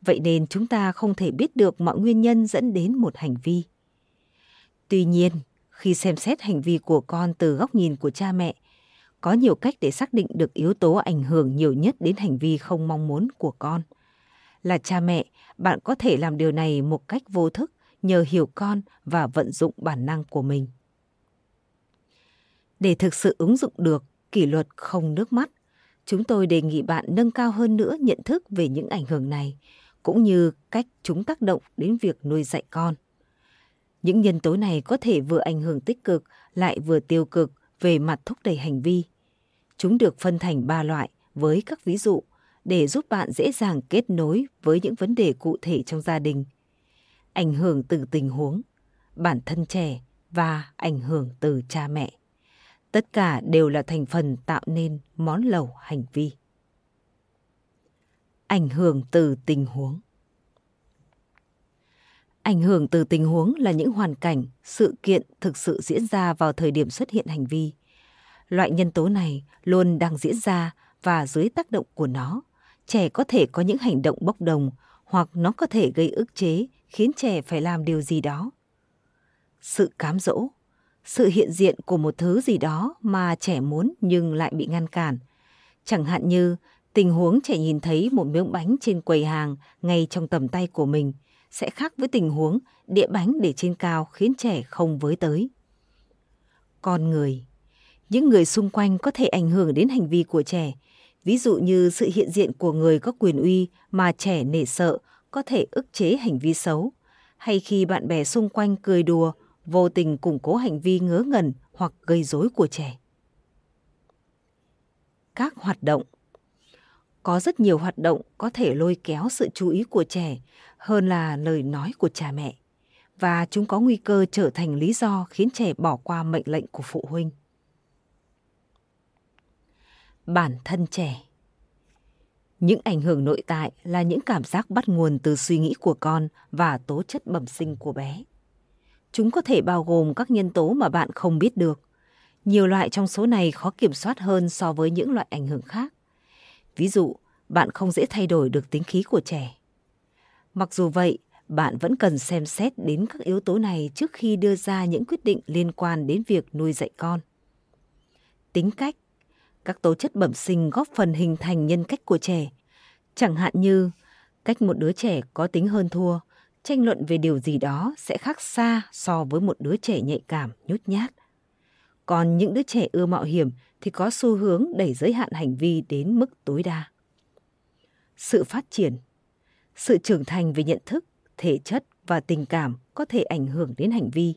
Vậy nên chúng ta không thể biết được mọi nguyên nhân dẫn đến một hành vi. Tuy nhiên, khi xem xét hành vi của con từ góc nhìn của cha mẹ, có nhiều cách để xác định được yếu tố ảnh hưởng nhiều nhất đến hành vi không mong muốn của con. Là cha mẹ, bạn có thể làm điều này một cách vô thức nhờ hiểu con và vận dụng bản năng của mình. Để thực sự ứng dụng được kỷ luật không nước mắt, chúng tôi đề nghị bạn nâng cao hơn nữa nhận thức về những ảnh hưởng này, cũng như cách chúng tác động đến việc nuôi dạy con. Những nhân tố này có thể vừa ảnh hưởng tích cực lại vừa tiêu cực về mặt thúc đẩy hành vi. Chúng được phân thành ba loại với các ví dụ để giúp bạn dễ dàng kết nối với những vấn đề cụ thể trong gia đình. Ảnh hưởng từ tình huống, bản thân trẻ và ảnh hưởng từ cha mẹ. Tất cả đều là thành phần tạo nên món lẩu hành vi. Ảnh hưởng từ tình huống Ảnh hưởng từ tình huống là những hoàn cảnh, sự kiện thực sự diễn ra vào thời điểm xuất hiện hành vi. Loại nhân tố này luôn đang diễn ra và dưới tác động của nó, trẻ có thể có những hành động bốc đồng hoặc nó có thể gây ức chế khiến trẻ phải làm điều gì đó. Sự cám dỗ, sự hiện diện của một thứ gì đó mà trẻ muốn nhưng lại bị ngăn cản. Chẳng hạn như tình huống trẻ nhìn thấy một miếng bánh trên quầy hàng ngay trong tầm tay của mình – sẽ khác với tình huống đĩa bánh để trên cao khiến trẻ không với tới. Con người Những người xung quanh có thể ảnh hưởng đến hành vi của trẻ, ví dụ như sự hiện diện của người có quyền uy mà trẻ nể sợ có thể ức chế hành vi xấu, hay khi bạn bè xung quanh cười đùa, vô tình củng cố hành vi ngớ ngẩn hoặc gây rối của trẻ. Các hoạt động có rất nhiều hoạt động có thể lôi kéo sự chú ý của trẻ hơn là lời nói của cha mẹ. Và chúng có nguy cơ trở thành lý do khiến trẻ bỏ qua mệnh lệnh của phụ huynh. Bản thân trẻ. Những ảnh hưởng nội tại là những cảm giác bắt nguồn từ suy nghĩ của con và tố chất bẩm sinh của bé. Chúng có thể bao gồm các nhân tố mà bạn không biết được. Nhiều loại trong số này khó kiểm soát hơn so với những loại ảnh hưởng khác. Ví dụ, bạn không dễ thay đổi được tính khí của trẻ. Mặc dù vậy, bạn vẫn cần xem xét đến các yếu tố này trước khi đưa ra những quyết định liên quan đến việc nuôi dạy con. Tính cách Các tố chất bẩm sinh góp phần hình thành nhân cách của trẻ, chẳng hạn như cách một đứa trẻ có tính hơn thua, tranh luận về điều gì đó sẽ khác xa so với một đứa trẻ nhạy cảm, nhút nhát. Còn những đứa trẻ ưa mạo hiểm thì có xu hướng đẩy giới hạn hành vi đến mức tối đa. Sự phát triển sự trưởng thành về nhận thức, thể chất và tình cảm có thể ảnh hưởng đến hành vi.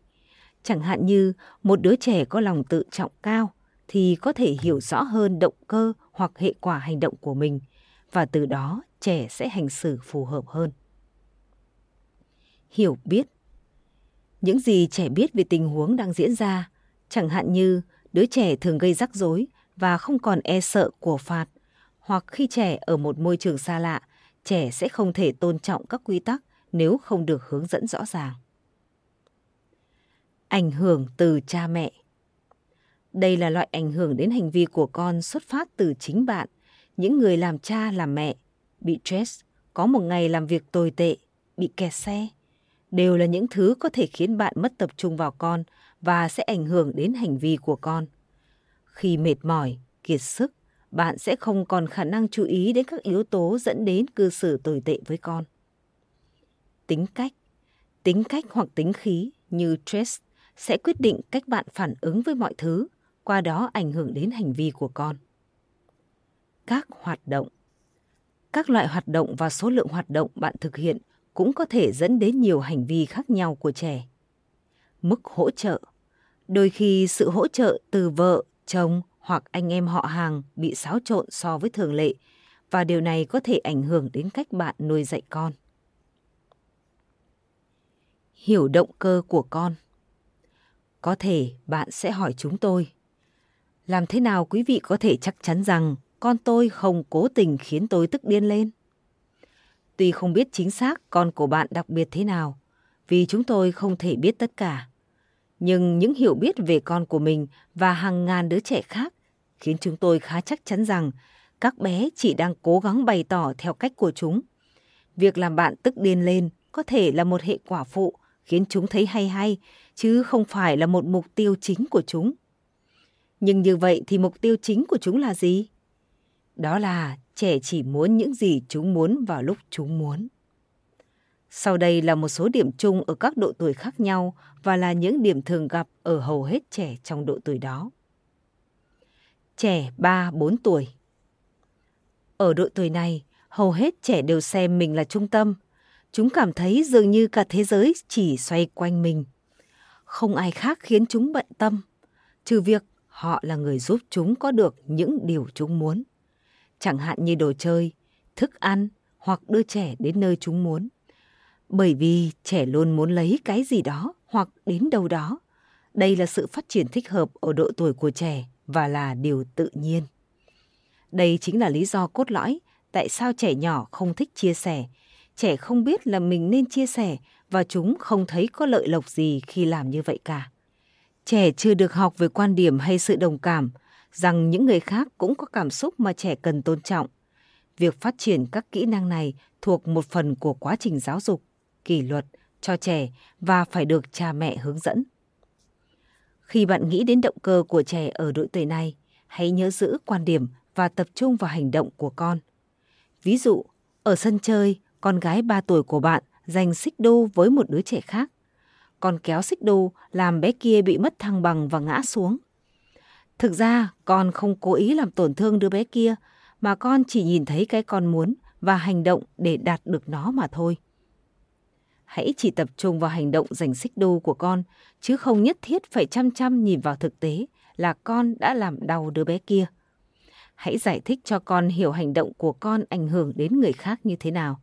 Chẳng hạn như một đứa trẻ có lòng tự trọng cao thì có thể hiểu rõ hơn động cơ hoặc hệ quả hành động của mình và từ đó trẻ sẽ hành xử phù hợp hơn. Hiểu biết Những gì trẻ biết về tình huống đang diễn ra, chẳng hạn như đứa trẻ thường gây rắc rối và không còn e sợ của phạt, hoặc khi trẻ ở một môi trường xa lạ trẻ sẽ không thể tôn trọng các quy tắc nếu không được hướng dẫn rõ ràng. Ảnh hưởng từ cha mẹ Đây là loại ảnh hưởng đến hành vi của con xuất phát từ chính bạn, những người làm cha làm mẹ, bị stress, có một ngày làm việc tồi tệ, bị kẹt xe. Đều là những thứ có thể khiến bạn mất tập trung vào con và sẽ ảnh hưởng đến hành vi của con. Khi mệt mỏi, kiệt sức, bạn sẽ không còn khả năng chú ý đến các yếu tố dẫn đến cư xử tồi tệ với con. Tính cách Tính cách hoặc tính khí như stress sẽ quyết định cách bạn phản ứng với mọi thứ, qua đó ảnh hưởng đến hành vi của con. Các hoạt động Các loại hoạt động và số lượng hoạt động bạn thực hiện cũng có thể dẫn đến nhiều hành vi khác nhau của trẻ. Mức hỗ trợ Đôi khi sự hỗ trợ từ vợ, chồng hoặc anh em họ hàng bị xáo trộn so với thường lệ và điều này có thể ảnh hưởng đến cách bạn nuôi dạy con. Hiểu động cơ của con Có thể bạn sẽ hỏi chúng tôi Làm thế nào quý vị có thể chắc chắn rằng con tôi không cố tình khiến tôi tức điên lên? Tuy không biết chính xác con của bạn đặc biệt thế nào, vì chúng tôi không thể biết tất cả nhưng những hiểu biết về con của mình và hàng ngàn đứa trẻ khác khiến chúng tôi khá chắc chắn rằng các bé chỉ đang cố gắng bày tỏ theo cách của chúng. Việc làm bạn tức điên lên có thể là một hệ quả phụ khiến chúng thấy hay hay, chứ không phải là một mục tiêu chính của chúng. Nhưng như vậy thì mục tiêu chính của chúng là gì? Đó là trẻ chỉ muốn những gì chúng muốn vào lúc chúng muốn. Sau đây là một số điểm chung ở các độ tuổi khác nhau và là những điểm thường gặp ở hầu hết trẻ trong độ tuổi đó. Trẻ 3-4 tuổi Ở độ tuổi này, hầu hết trẻ đều xem mình là trung tâm. Chúng cảm thấy dường như cả thế giới chỉ xoay quanh mình. Không ai khác khiến chúng bận tâm, trừ việc họ là người giúp chúng có được những điều chúng muốn. Chẳng hạn như đồ chơi, thức ăn hoặc đưa trẻ đến nơi chúng muốn. Bởi vì trẻ luôn muốn lấy cái gì đó hoặc đến đâu đó. Đây là sự phát triển thích hợp ở độ tuổi của trẻ và là điều tự nhiên. Đây chính là lý do cốt lõi tại sao trẻ nhỏ không thích chia sẻ. Trẻ không biết là mình nên chia sẻ và chúng không thấy có lợi lộc gì khi làm như vậy cả. Trẻ chưa được học về quan điểm hay sự đồng cảm rằng những người khác cũng có cảm xúc mà trẻ cần tôn trọng. Việc phát triển các kỹ năng này thuộc một phần của quá trình giáo dục, kỷ luật cho trẻ và phải được cha mẹ hướng dẫn. Khi bạn nghĩ đến động cơ của trẻ ở độ tuổi này, hãy nhớ giữ quan điểm và tập trung vào hành động của con. Ví dụ, ở sân chơi, con gái 3 tuổi của bạn giành xích đu với một đứa trẻ khác. Con kéo xích đu làm bé kia bị mất thăng bằng và ngã xuống. Thực ra, con không cố ý làm tổn thương đứa bé kia, mà con chỉ nhìn thấy cái con muốn và hành động để đạt được nó mà thôi. Hãy chỉ tập trung vào hành động giành xích đu của con, chứ không nhất thiết phải chăm chăm nhìn vào thực tế là con đã làm đau đứa bé kia. Hãy giải thích cho con hiểu hành động của con ảnh hưởng đến người khác như thế nào.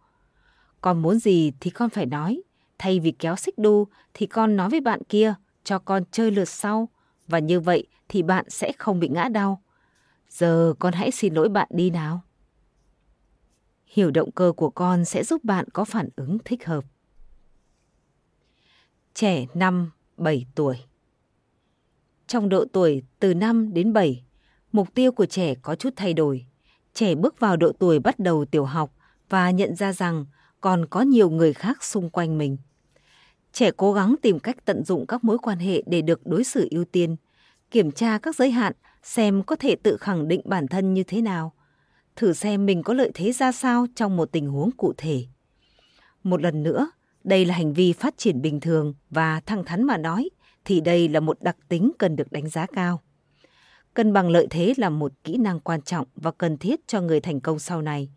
Con muốn gì thì con phải nói. Thay vì kéo xích đu thì con nói với bạn kia cho con chơi lượt sau và như vậy thì bạn sẽ không bị ngã đau. Giờ con hãy xin lỗi bạn đi nào. Hiểu động cơ của con sẽ giúp bạn có phản ứng thích hợp. Trẻ 5, 7 tuổi Trong độ tuổi từ 5 đến 7, mục tiêu của trẻ có chút thay đổi. Trẻ bước vào độ tuổi bắt đầu tiểu học và nhận ra rằng còn có nhiều người khác xung quanh mình. Trẻ cố gắng tìm cách tận dụng các mối quan hệ để được đối xử ưu tiên, kiểm tra các giới hạn xem có thể tự khẳng định bản thân như thế nào, thử xem mình có lợi thế ra sao trong một tình huống cụ thể. Một lần nữa, đây là hành vi phát triển bình thường và thẳng thắn mà nói thì đây là một đặc tính cần được đánh giá cao. Cân bằng lợi thế là một kỹ năng quan trọng và cần thiết cho người thành công sau này.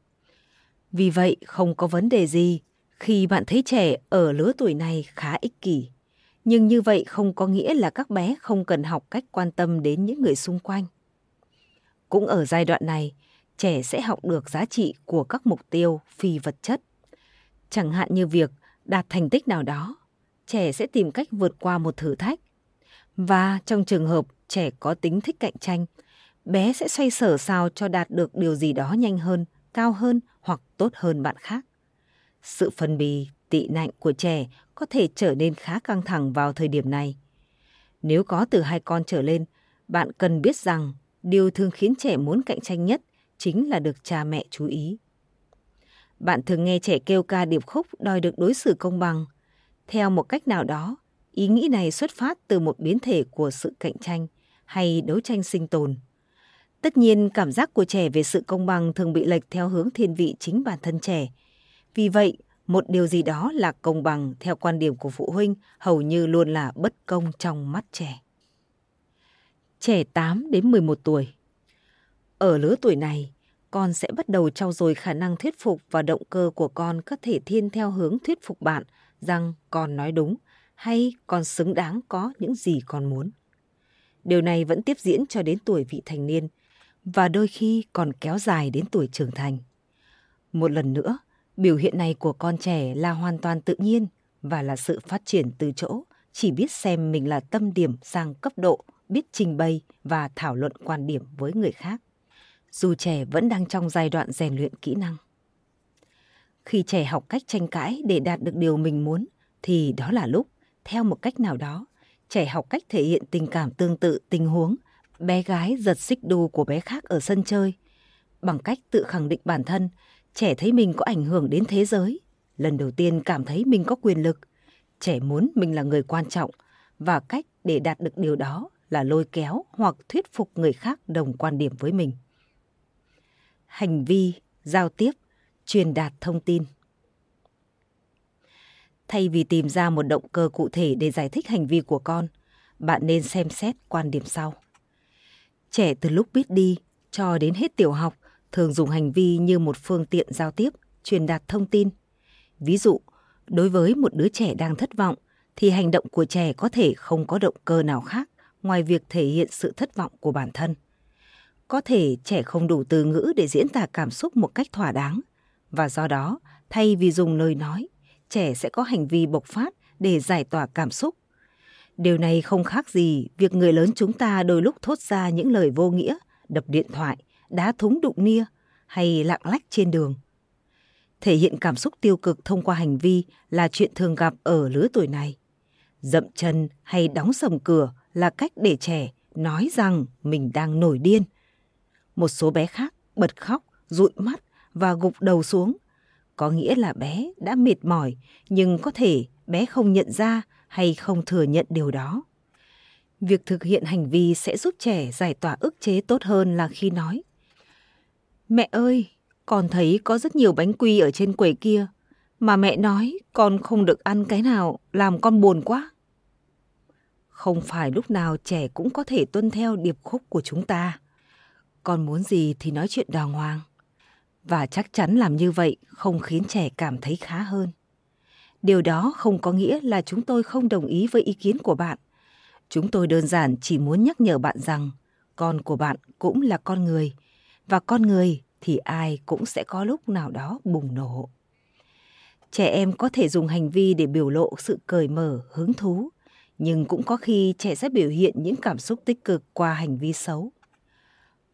Vì vậy, không có vấn đề gì khi bạn thấy trẻ ở lứa tuổi này khá ích kỷ. Nhưng như vậy không có nghĩa là các bé không cần học cách quan tâm đến những người xung quanh. Cũng ở giai đoạn này, trẻ sẽ học được giá trị của các mục tiêu phi vật chất. Chẳng hạn như việc đạt thành tích nào đó, trẻ sẽ tìm cách vượt qua một thử thách. Và trong trường hợp trẻ có tính thích cạnh tranh, bé sẽ xoay sở sao cho đạt được điều gì đó nhanh hơn, cao hơn hoặc tốt hơn bạn khác. Sự phân bì, tị nạnh của trẻ có thể trở nên khá căng thẳng vào thời điểm này. Nếu có từ hai con trở lên, bạn cần biết rằng điều thường khiến trẻ muốn cạnh tranh nhất chính là được cha mẹ chú ý. Bạn thường nghe trẻ kêu ca điệp khúc đòi được đối xử công bằng. Theo một cách nào đó, ý nghĩ này xuất phát từ một biến thể của sự cạnh tranh hay đấu tranh sinh tồn. Tất nhiên, cảm giác của trẻ về sự công bằng thường bị lệch theo hướng thiên vị chính bản thân trẻ. Vì vậy, một điều gì đó là công bằng theo quan điểm của phụ huynh hầu như luôn là bất công trong mắt trẻ. Trẻ 8 đến 11 tuổi Ở lứa tuổi này, con sẽ bắt đầu trau dồi khả năng thuyết phục và động cơ của con có thể thiên theo hướng thuyết phục bạn rằng con nói đúng hay con xứng đáng có những gì con muốn. Điều này vẫn tiếp diễn cho đến tuổi vị thành niên và đôi khi còn kéo dài đến tuổi trưởng thành. Một lần nữa, biểu hiện này của con trẻ là hoàn toàn tự nhiên và là sự phát triển từ chỗ chỉ biết xem mình là tâm điểm sang cấp độ biết trình bày và thảo luận quan điểm với người khác dù trẻ vẫn đang trong giai đoạn rèn luyện kỹ năng. Khi trẻ học cách tranh cãi để đạt được điều mình muốn, thì đó là lúc, theo một cách nào đó, trẻ học cách thể hiện tình cảm tương tự tình huống bé gái giật xích đu của bé khác ở sân chơi. Bằng cách tự khẳng định bản thân, trẻ thấy mình có ảnh hưởng đến thế giới. Lần đầu tiên cảm thấy mình có quyền lực. Trẻ muốn mình là người quan trọng và cách để đạt được điều đó là lôi kéo hoặc thuyết phục người khác đồng quan điểm với mình hành vi, giao tiếp, truyền đạt thông tin. Thay vì tìm ra một động cơ cụ thể để giải thích hành vi của con, bạn nên xem xét quan điểm sau. Trẻ từ lúc biết đi cho đến hết tiểu học thường dùng hành vi như một phương tiện giao tiếp, truyền đạt thông tin. Ví dụ, đối với một đứa trẻ đang thất vọng thì hành động của trẻ có thể không có động cơ nào khác ngoài việc thể hiện sự thất vọng của bản thân. Có thể trẻ không đủ từ ngữ để diễn tả cảm xúc một cách thỏa đáng và do đó, thay vì dùng lời nói, trẻ sẽ có hành vi bộc phát để giải tỏa cảm xúc. Điều này không khác gì việc người lớn chúng ta đôi lúc thốt ra những lời vô nghĩa, đập điện thoại, đá thúng đụng nia hay lạng lách trên đường. Thể hiện cảm xúc tiêu cực thông qua hành vi là chuyện thường gặp ở lứa tuổi này. Dậm chân hay đóng sầm cửa là cách để trẻ nói rằng mình đang nổi điên. Một số bé khác bật khóc, dụi mắt và gục đầu xuống. Có nghĩa là bé đã mệt mỏi nhưng có thể bé không nhận ra hay không thừa nhận điều đó. Việc thực hiện hành vi sẽ giúp trẻ giải tỏa ức chế tốt hơn là khi nói Mẹ ơi, con thấy có rất nhiều bánh quy ở trên quầy kia, mà mẹ nói con không được ăn cái nào làm con buồn quá. Không phải lúc nào trẻ cũng có thể tuân theo điệp khúc của chúng ta. Con muốn gì thì nói chuyện đàng hoàng. Và chắc chắn làm như vậy không khiến trẻ cảm thấy khá hơn. Điều đó không có nghĩa là chúng tôi không đồng ý với ý kiến của bạn. Chúng tôi đơn giản chỉ muốn nhắc nhở bạn rằng con của bạn cũng là con người và con người thì ai cũng sẽ có lúc nào đó bùng nổ. Trẻ em có thể dùng hành vi để biểu lộ sự cởi mở, hứng thú, nhưng cũng có khi trẻ sẽ biểu hiện những cảm xúc tích cực qua hành vi xấu.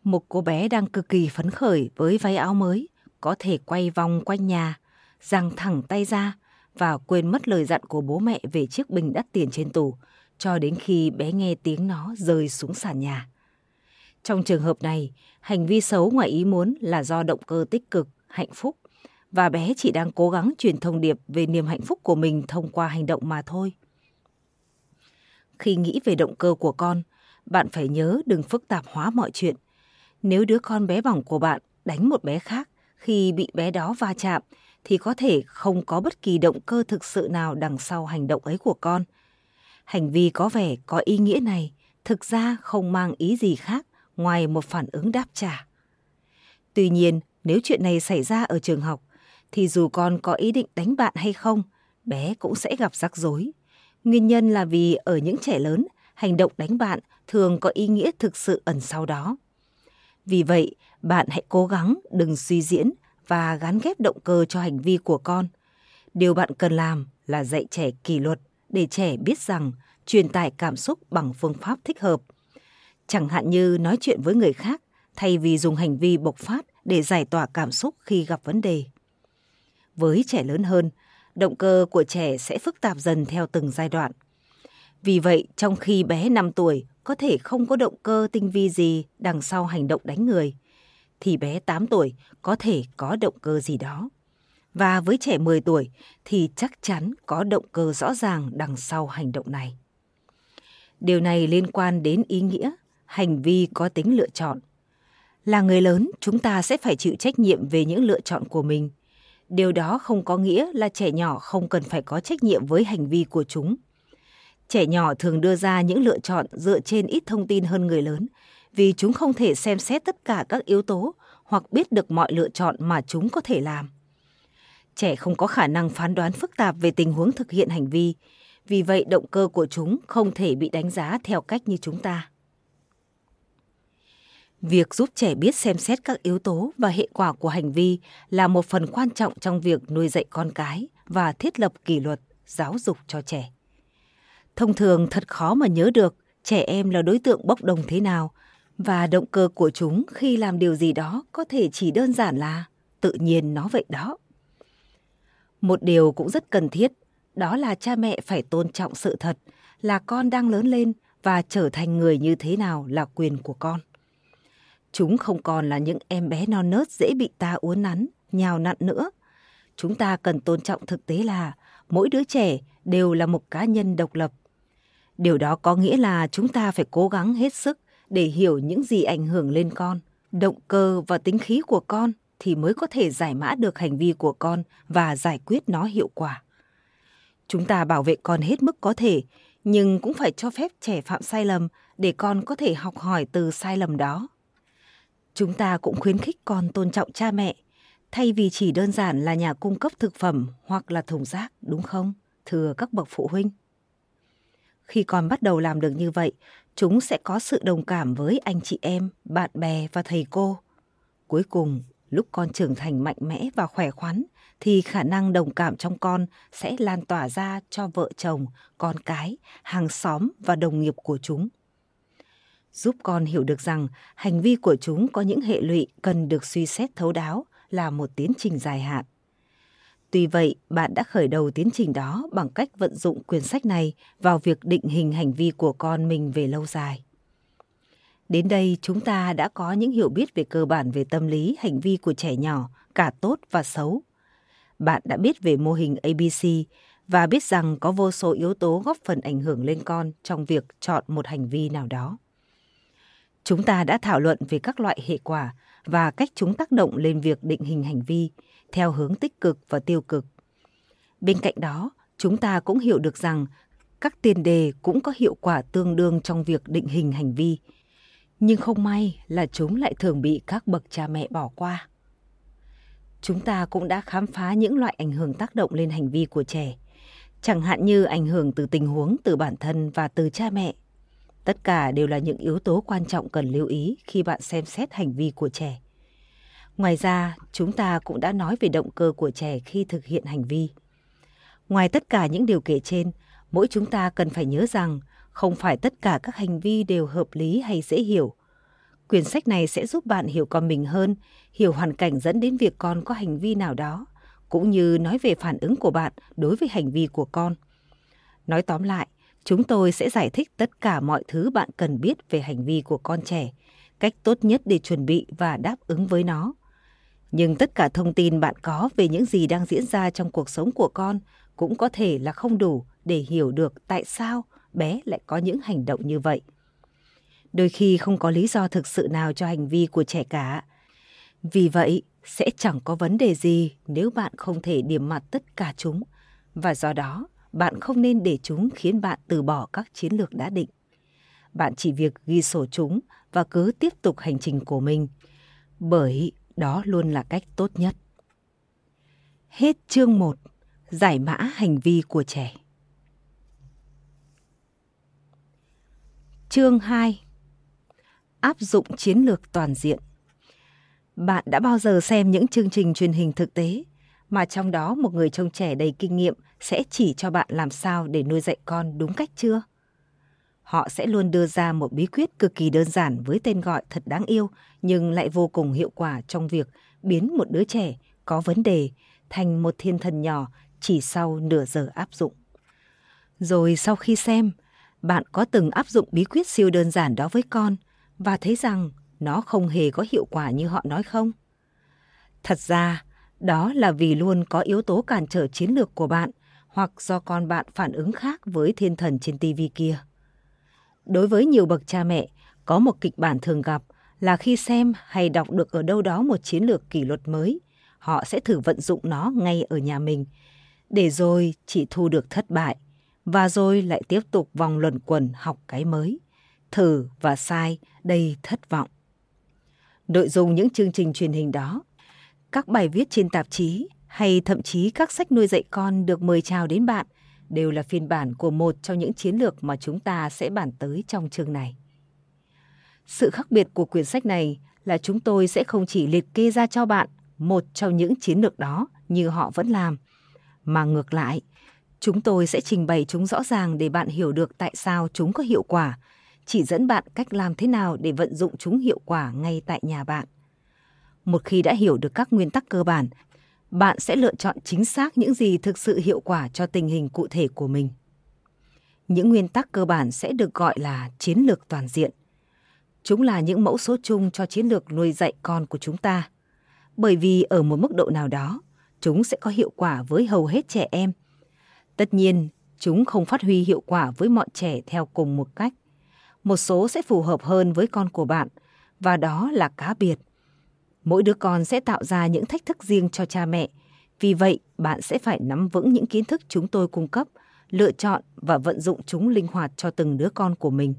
Một cô bé đang cực kỳ phấn khởi với váy áo mới, có thể quay vòng quanh nhà, giang thẳng tay ra và quên mất lời dặn của bố mẹ về chiếc bình đắt tiền trên tủ, cho đến khi bé nghe tiếng nó rơi xuống sàn nhà. Trong trường hợp này, hành vi xấu ngoài ý muốn là do động cơ tích cực, hạnh phúc và bé chỉ đang cố gắng truyền thông điệp về niềm hạnh phúc của mình thông qua hành động mà thôi. Khi nghĩ về động cơ của con, bạn phải nhớ đừng phức tạp hóa mọi chuyện. Nếu đứa con bé bỏng của bạn đánh một bé khác khi bị bé đó va chạm thì có thể không có bất kỳ động cơ thực sự nào đằng sau hành động ấy của con. Hành vi có vẻ có ý nghĩa này thực ra không mang ý gì khác ngoài một phản ứng đáp trả. Tuy nhiên, nếu chuyện này xảy ra ở trường học, thì dù con có ý định đánh bạn hay không, bé cũng sẽ gặp rắc rối. Nguyên nhân là vì ở những trẻ lớn, hành động đánh bạn thường có ý nghĩa thực sự ẩn sau đó. Vì vậy, bạn hãy cố gắng đừng suy diễn và gắn ghép động cơ cho hành vi của con. Điều bạn cần làm là dạy trẻ kỷ luật để trẻ biết rằng truyền tải cảm xúc bằng phương pháp thích hợp – chẳng hạn như nói chuyện với người khác thay vì dùng hành vi bộc phát để giải tỏa cảm xúc khi gặp vấn đề. Với trẻ lớn hơn, động cơ của trẻ sẽ phức tạp dần theo từng giai đoạn. Vì vậy, trong khi bé 5 tuổi có thể không có động cơ tinh vi gì đằng sau hành động đánh người, thì bé 8 tuổi có thể có động cơ gì đó. Và với trẻ 10 tuổi thì chắc chắn có động cơ rõ ràng đằng sau hành động này. Điều này liên quan đến ý nghĩa hành vi có tính lựa chọn. Là người lớn, chúng ta sẽ phải chịu trách nhiệm về những lựa chọn của mình. Điều đó không có nghĩa là trẻ nhỏ không cần phải có trách nhiệm với hành vi của chúng. Trẻ nhỏ thường đưa ra những lựa chọn dựa trên ít thông tin hơn người lớn, vì chúng không thể xem xét tất cả các yếu tố hoặc biết được mọi lựa chọn mà chúng có thể làm. Trẻ không có khả năng phán đoán phức tạp về tình huống thực hiện hành vi, vì vậy động cơ của chúng không thể bị đánh giá theo cách như chúng ta. Việc giúp trẻ biết xem xét các yếu tố và hệ quả của hành vi là một phần quan trọng trong việc nuôi dạy con cái và thiết lập kỷ luật, giáo dục cho trẻ. Thông thường thật khó mà nhớ được trẻ em là đối tượng bốc đồng thế nào và động cơ của chúng khi làm điều gì đó có thể chỉ đơn giản là tự nhiên nó vậy đó. Một điều cũng rất cần thiết, đó là cha mẹ phải tôn trọng sự thật là con đang lớn lên và trở thành người như thế nào là quyền của con. Chúng không còn là những em bé non nớt dễ bị ta uốn nắn, nhào nặn nữa. Chúng ta cần tôn trọng thực tế là mỗi đứa trẻ đều là một cá nhân độc lập. Điều đó có nghĩa là chúng ta phải cố gắng hết sức để hiểu những gì ảnh hưởng lên con, động cơ và tính khí của con thì mới có thể giải mã được hành vi của con và giải quyết nó hiệu quả. Chúng ta bảo vệ con hết mức có thể, nhưng cũng phải cho phép trẻ phạm sai lầm để con có thể học hỏi từ sai lầm đó. Chúng ta cũng khuyến khích con tôn trọng cha mẹ, thay vì chỉ đơn giản là nhà cung cấp thực phẩm hoặc là thùng rác, đúng không? Thưa các bậc phụ huynh khi con bắt đầu làm được như vậy, chúng sẽ có sự đồng cảm với anh chị em, bạn bè và thầy cô. Cuối cùng, lúc con trưởng thành mạnh mẽ và khỏe khoắn, thì khả năng đồng cảm trong con sẽ lan tỏa ra cho vợ chồng, con cái, hàng xóm và đồng nghiệp của chúng. Giúp con hiểu được rằng hành vi của chúng có những hệ lụy cần được suy xét thấu đáo là một tiến trình dài hạn. Tuy vậy, bạn đã khởi đầu tiến trình đó bằng cách vận dụng quyển sách này vào việc định hình hành vi của con mình về lâu dài. Đến đây chúng ta đã có những hiểu biết về cơ bản về tâm lý, hành vi của trẻ nhỏ, cả tốt và xấu. Bạn đã biết về mô hình ABC và biết rằng có vô số yếu tố góp phần ảnh hưởng lên con trong việc chọn một hành vi nào đó. Chúng ta đã thảo luận về các loại hệ quả và cách chúng tác động lên việc định hình hành vi theo hướng tích cực và tiêu cực. Bên cạnh đó, chúng ta cũng hiểu được rằng các tiền đề cũng có hiệu quả tương đương trong việc định hình hành vi. Nhưng không may là chúng lại thường bị các bậc cha mẹ bỏ qua. Chúng ta cũng đã khám phá những loại ảnh hưởng tác động lên hành vi của trẻ, chẳng hạn như ảnh hưởng từ tình huống từ bản thân và từ cha mẹ. Tất cả đều là những yếu tố quan trọng cần lưu ý khi bạn xem xét hành vi của trẻ. Ngoài ra, chúng ta cũng đã nói về động cơ của trẻ khi thực hiện hành vi. Ngoài tất cả những điều kể trên, mỗi chúng ta cần phải nhớ rằng không phải tất cả các hành vi đều hợp lý hay dễ hiểu. Quyển sách này sẽ giúp bạn hiểu con mình hơn, hiểu hoàn cảnh dẫn đến việc con có hành vi nào đó, cũng như nói về phản ứng của bạn đối với hành vi của con. Nói tóm lại, chúng tôi sẽ giải thích tất cả mọi thứ bạn cần biết về hành vi của con trẻ, cách tốt nhất để chuẩn bị và đáp ứng với nó. Nhưng tất cả thông tin bạn có về những gì đang diễn ra trong cuộc sống của con cũng có thể là không đủ để hiểu được tại sao bé lại có những hành động như vậy. Đôi khi không có lý do thực sự nào cho hành vi của trẻ cả. Vì vậy, sẽ chẳng có vấn đề gì nếu bạn không thể điểm mặt tất cả chúng và do đó bạn không nên để chúng khiến bạn từ bỏ các chiến lược đã định. Bạn chỉ việc ghi sổ chúng và cứ tiếp tục hành trình của mình. Bởi đó luôn là cách tốt nhất. Hết chương 1. Giải mã hành vi của trẻ. Chương 2. Áp dụng chiến lược toàn diện. Bạn đã bao giờ xem những chương trình truyền hình thực tế mà trong đó một người trông trẻ đầy kinh nghiệm sẽ chỉ cho bạn làm sao để nuôi dạy con đúng cách chưa? Họ sẽ luôn đưa ra một bí quyết cực kỳ đơn giản với tên gọi thật đáng yêu nhưng lại vô cùng hiệu quả trong việc biến một đứa trẻ có vấn đề thành một thiên thần nhỏ chỉ sau nửa giờ áp dụng. Rồi sau khi xem, bạn có từng áp dụng bí quyết siêu đơn giản đó với con và thấy rằng nó không hề có hiệu quả như họ nói không? Thật ra, đó là vì luôn có yếu tố cản trở chiến lược của bạn hoặc do con bạn phản ứng khác với thiên thần trên tivi kia. Đối với nhiều bậc cha mẹ, có một kịch bản thường gặp là khi xem hay đọc được ở đâu đó một chiến lược kỷ luật mới, họ sẽ thử vận dụng nó ngay ở nhà mình, để rồi chỉ thu được thất bại, và rồi lại tiếp tục vòng luẩn quẩn học cái mới. Thử và sai đầy thất vọng. Nội dung những chương trình truyền hình đó, các bài viết trên tạp chí hay thậm chí các sách nuôi dạy con được mời chào đến bạn đều là phiên bản của một trong những chiến lược mà chúng ta sẽ bàn tới trong chương này. Sự khác biệt của quyển sách này là chúng tôi sẽ không chỉ liệt kê ra cho bạn một trong những chiến lược đó như họ vẫn làm, mà ngược lại, chúng tôi sẽ trình bày chúng rõ ràng để bạn hiểu được tại sao chúng có hiệu quả, chỉ dẫn bạn cách làm thế nào để vận dụng chúng hiệu quả ngay tại nhà bạn. Một khi đã hiểu được các nguyên tắc cơ bản bạn sẽ lựa chọn chính xác những gì thực sự hiệu quả cho tình hình cụ thể của mình. Những nguyên tắc cơ bản sẽ được gọi là chiến lược toàn diện. Chúng là những mẫu số chung cho chiến lược nuôi dạy con của chúng ta. Bởi vì ở một mức độ nào đó, chúng sẽ có hiệu quả với hầu hết trẻ em. Tất nhiên, chúng không phát huy hiệu quả với mọi trẻ theo cùng một cách. Một số sẽ phù hợp hơn với con của bạn, và đó là cá biệt mỗi đứa con sẽ tạo ra những thách thức riêng cho cha mẹ. Vì vậy, bạn sẽ phải nắm vững những kiến thức chúng tôi cung cấp, lựa chọn và vận dụng chúng linh hoạt cho từng đứa con của mình.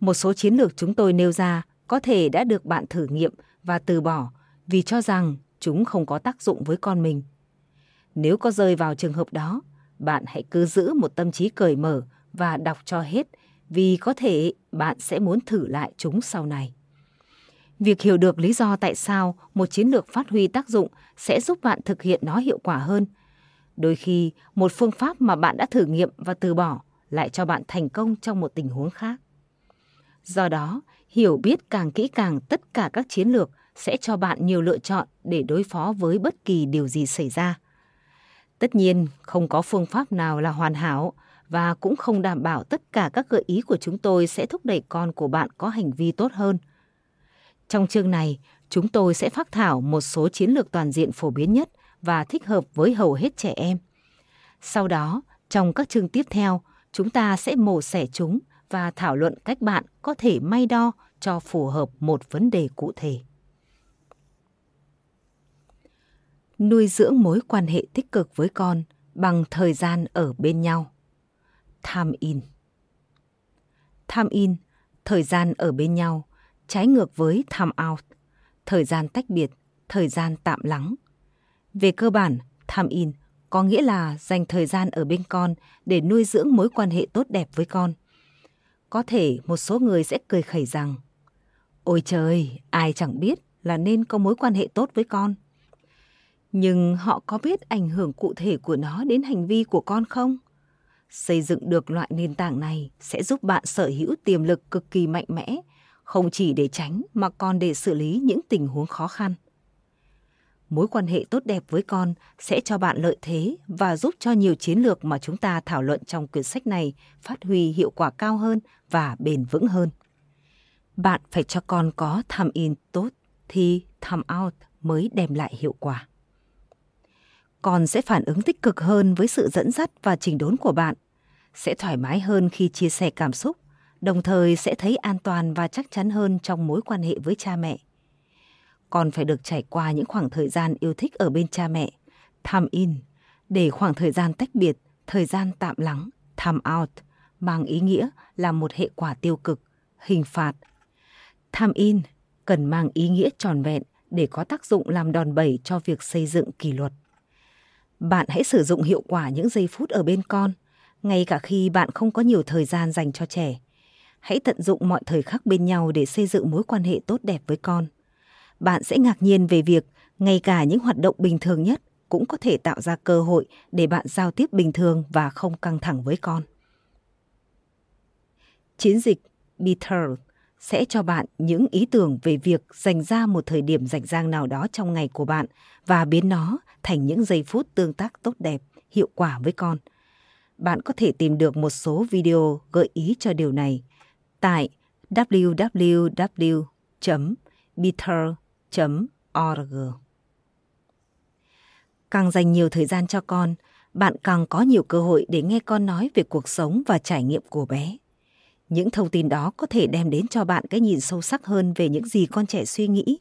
Một số chiến lược chúng tôi nêu ra có thể đã được bạn thử nghiệm và từ bỏ vì cho rằng chúng không có tác dụng với con mình. Nếu có rơi vào trường hợp đó, bạn hãy cứ giữ một tâm trí cởi mở và đọc cho hết vì có thể bạn sẽ muốn thử lại chúng sau này. Việc hiểu được lý do tại sao một chiến lược phát huy tác dụng sẽ giúp bạn thực hiện nó hiệu quả hơn. Đôi khi, một phương pháp mà bạn đã thử nghiệm và từ bỏ lại cho bạn thành công trong một tình huống khác. Do đó, hiểu biết càng kỹ càng tất cả các chiến lược sẽ cho bạn nhiều lựa chọn để đối phó với bất kỳ điều gì xảy ra. Tất nhiên, không có phương pháp nào là hoàn hảo và cũng không đảm bảo tất cả các gợi ý của chúng tôi sẽ thúc đẩy con của bạn có hành vi tốt hơn. Trong chương này, chúng tôi sẽ phát thảo một số chiến lược toàn diện phổ biến nhất và thích hợp với hầu hết trẻ em. Sau đó, trong các chương tiếp theo, chúng ta sẽ mổ xẻ chúng và thảo luận cách bạn có thể may đo cho phù hợp một vấn đề cụ thể. Nuôi dưỡng mối quan hệ tích cực với con bằng thời gian ở bên nhau. Time in. Time in, thời gian ở bên nhau, trái ngược với time out, thời gian tách biệt, thời gian tạm lắng. Về cơ bản, time in có nghĩa là dành thời gian ở bên con để nuôi dưỡng mối quan hệ tốt đẹp với con. Có thể một số người sẽ cười khẩy rằng Ôi trời, ai chẳng biết là nên có mối quan hệ tốt với con. Nhưng họ có biết ảnh hưởng cụ thể của nó đến hành vi của con không? Xây dựng được loại nền tảng này sẽ giúp bạn sở hữu tiềm lực cực kỳ mạnh mẽ, không chỉ để tránh mà còn để xử lý những tình huống khó khăn. Mối quan hệ tốt đẹp với con sẽ cho bạn lợi thế và giúp cho nhiều chiến lược mà chúng ta thảo luận trong quyển sách này phát huy hiệu quả cao hơn và bền vững hơn. Bạn phải cho con có time in tốt thì time out mới đem lại hiệu quả. Con sẽ phản ứng tích cực hơn với sự dẫn dắt và chỉnh đốn của bạn, sẽ thoải mái hơn khi chia sẻ cảm xúc, đồng thời sẽ thấy an toàn và chắc chắn hơn trong mối quan hệ với cha mẹ. Con phải được trải qua những khoảng thời gian yêu thích ở bên cha mẹ, time in, để khoảng thời gian tách biệt, thời gian tạm lắng, time out, mang ý nghĩa là một hệ quả tiêu cực, hình phạt. Time in cần mang ý nghĩa tròn vẹn để có tác dụng làm đòn bẩy cho việc xây dựng kỷ luật. Bạn hãy sử dụng hiệu quả những giây phút ở bên con, ngay cả khi bạn không có nhiều thời gian dành cho trẻ. Hãy tận dụng mọi thời khắc bên nhau để xây dựng mối quan hệ tốt đẹp với con. Bạn sẽ ngạc nhiên về việc ngay cả những hoạt động bình thường nhất cũng có thể tạo ra cơ hội để bạn giao tiếp bình thường và không căng thẳng với con. Chiến dịch Bitter sẽ cho bạn những ý tưởng về việc dành ra một thời điểm rảnh rang nào đó trong ngày của bạn và biến nó thành những giây phút tương tác tốt đẹp, hiệu quả với con. Bạn có thể tìm được một số video gợi ý cho điều này tại www.bitter.org. Càng dành nhiều thời gian cho con, bạn càng có nhiều cơ hội để nghe con nói về cuộc sống và trải nghiệm của bé. Những thông tin đó có thể đem đến cho bạn cái nhìn sâu sắc hơn về những gì con trẻ suy nghĩ.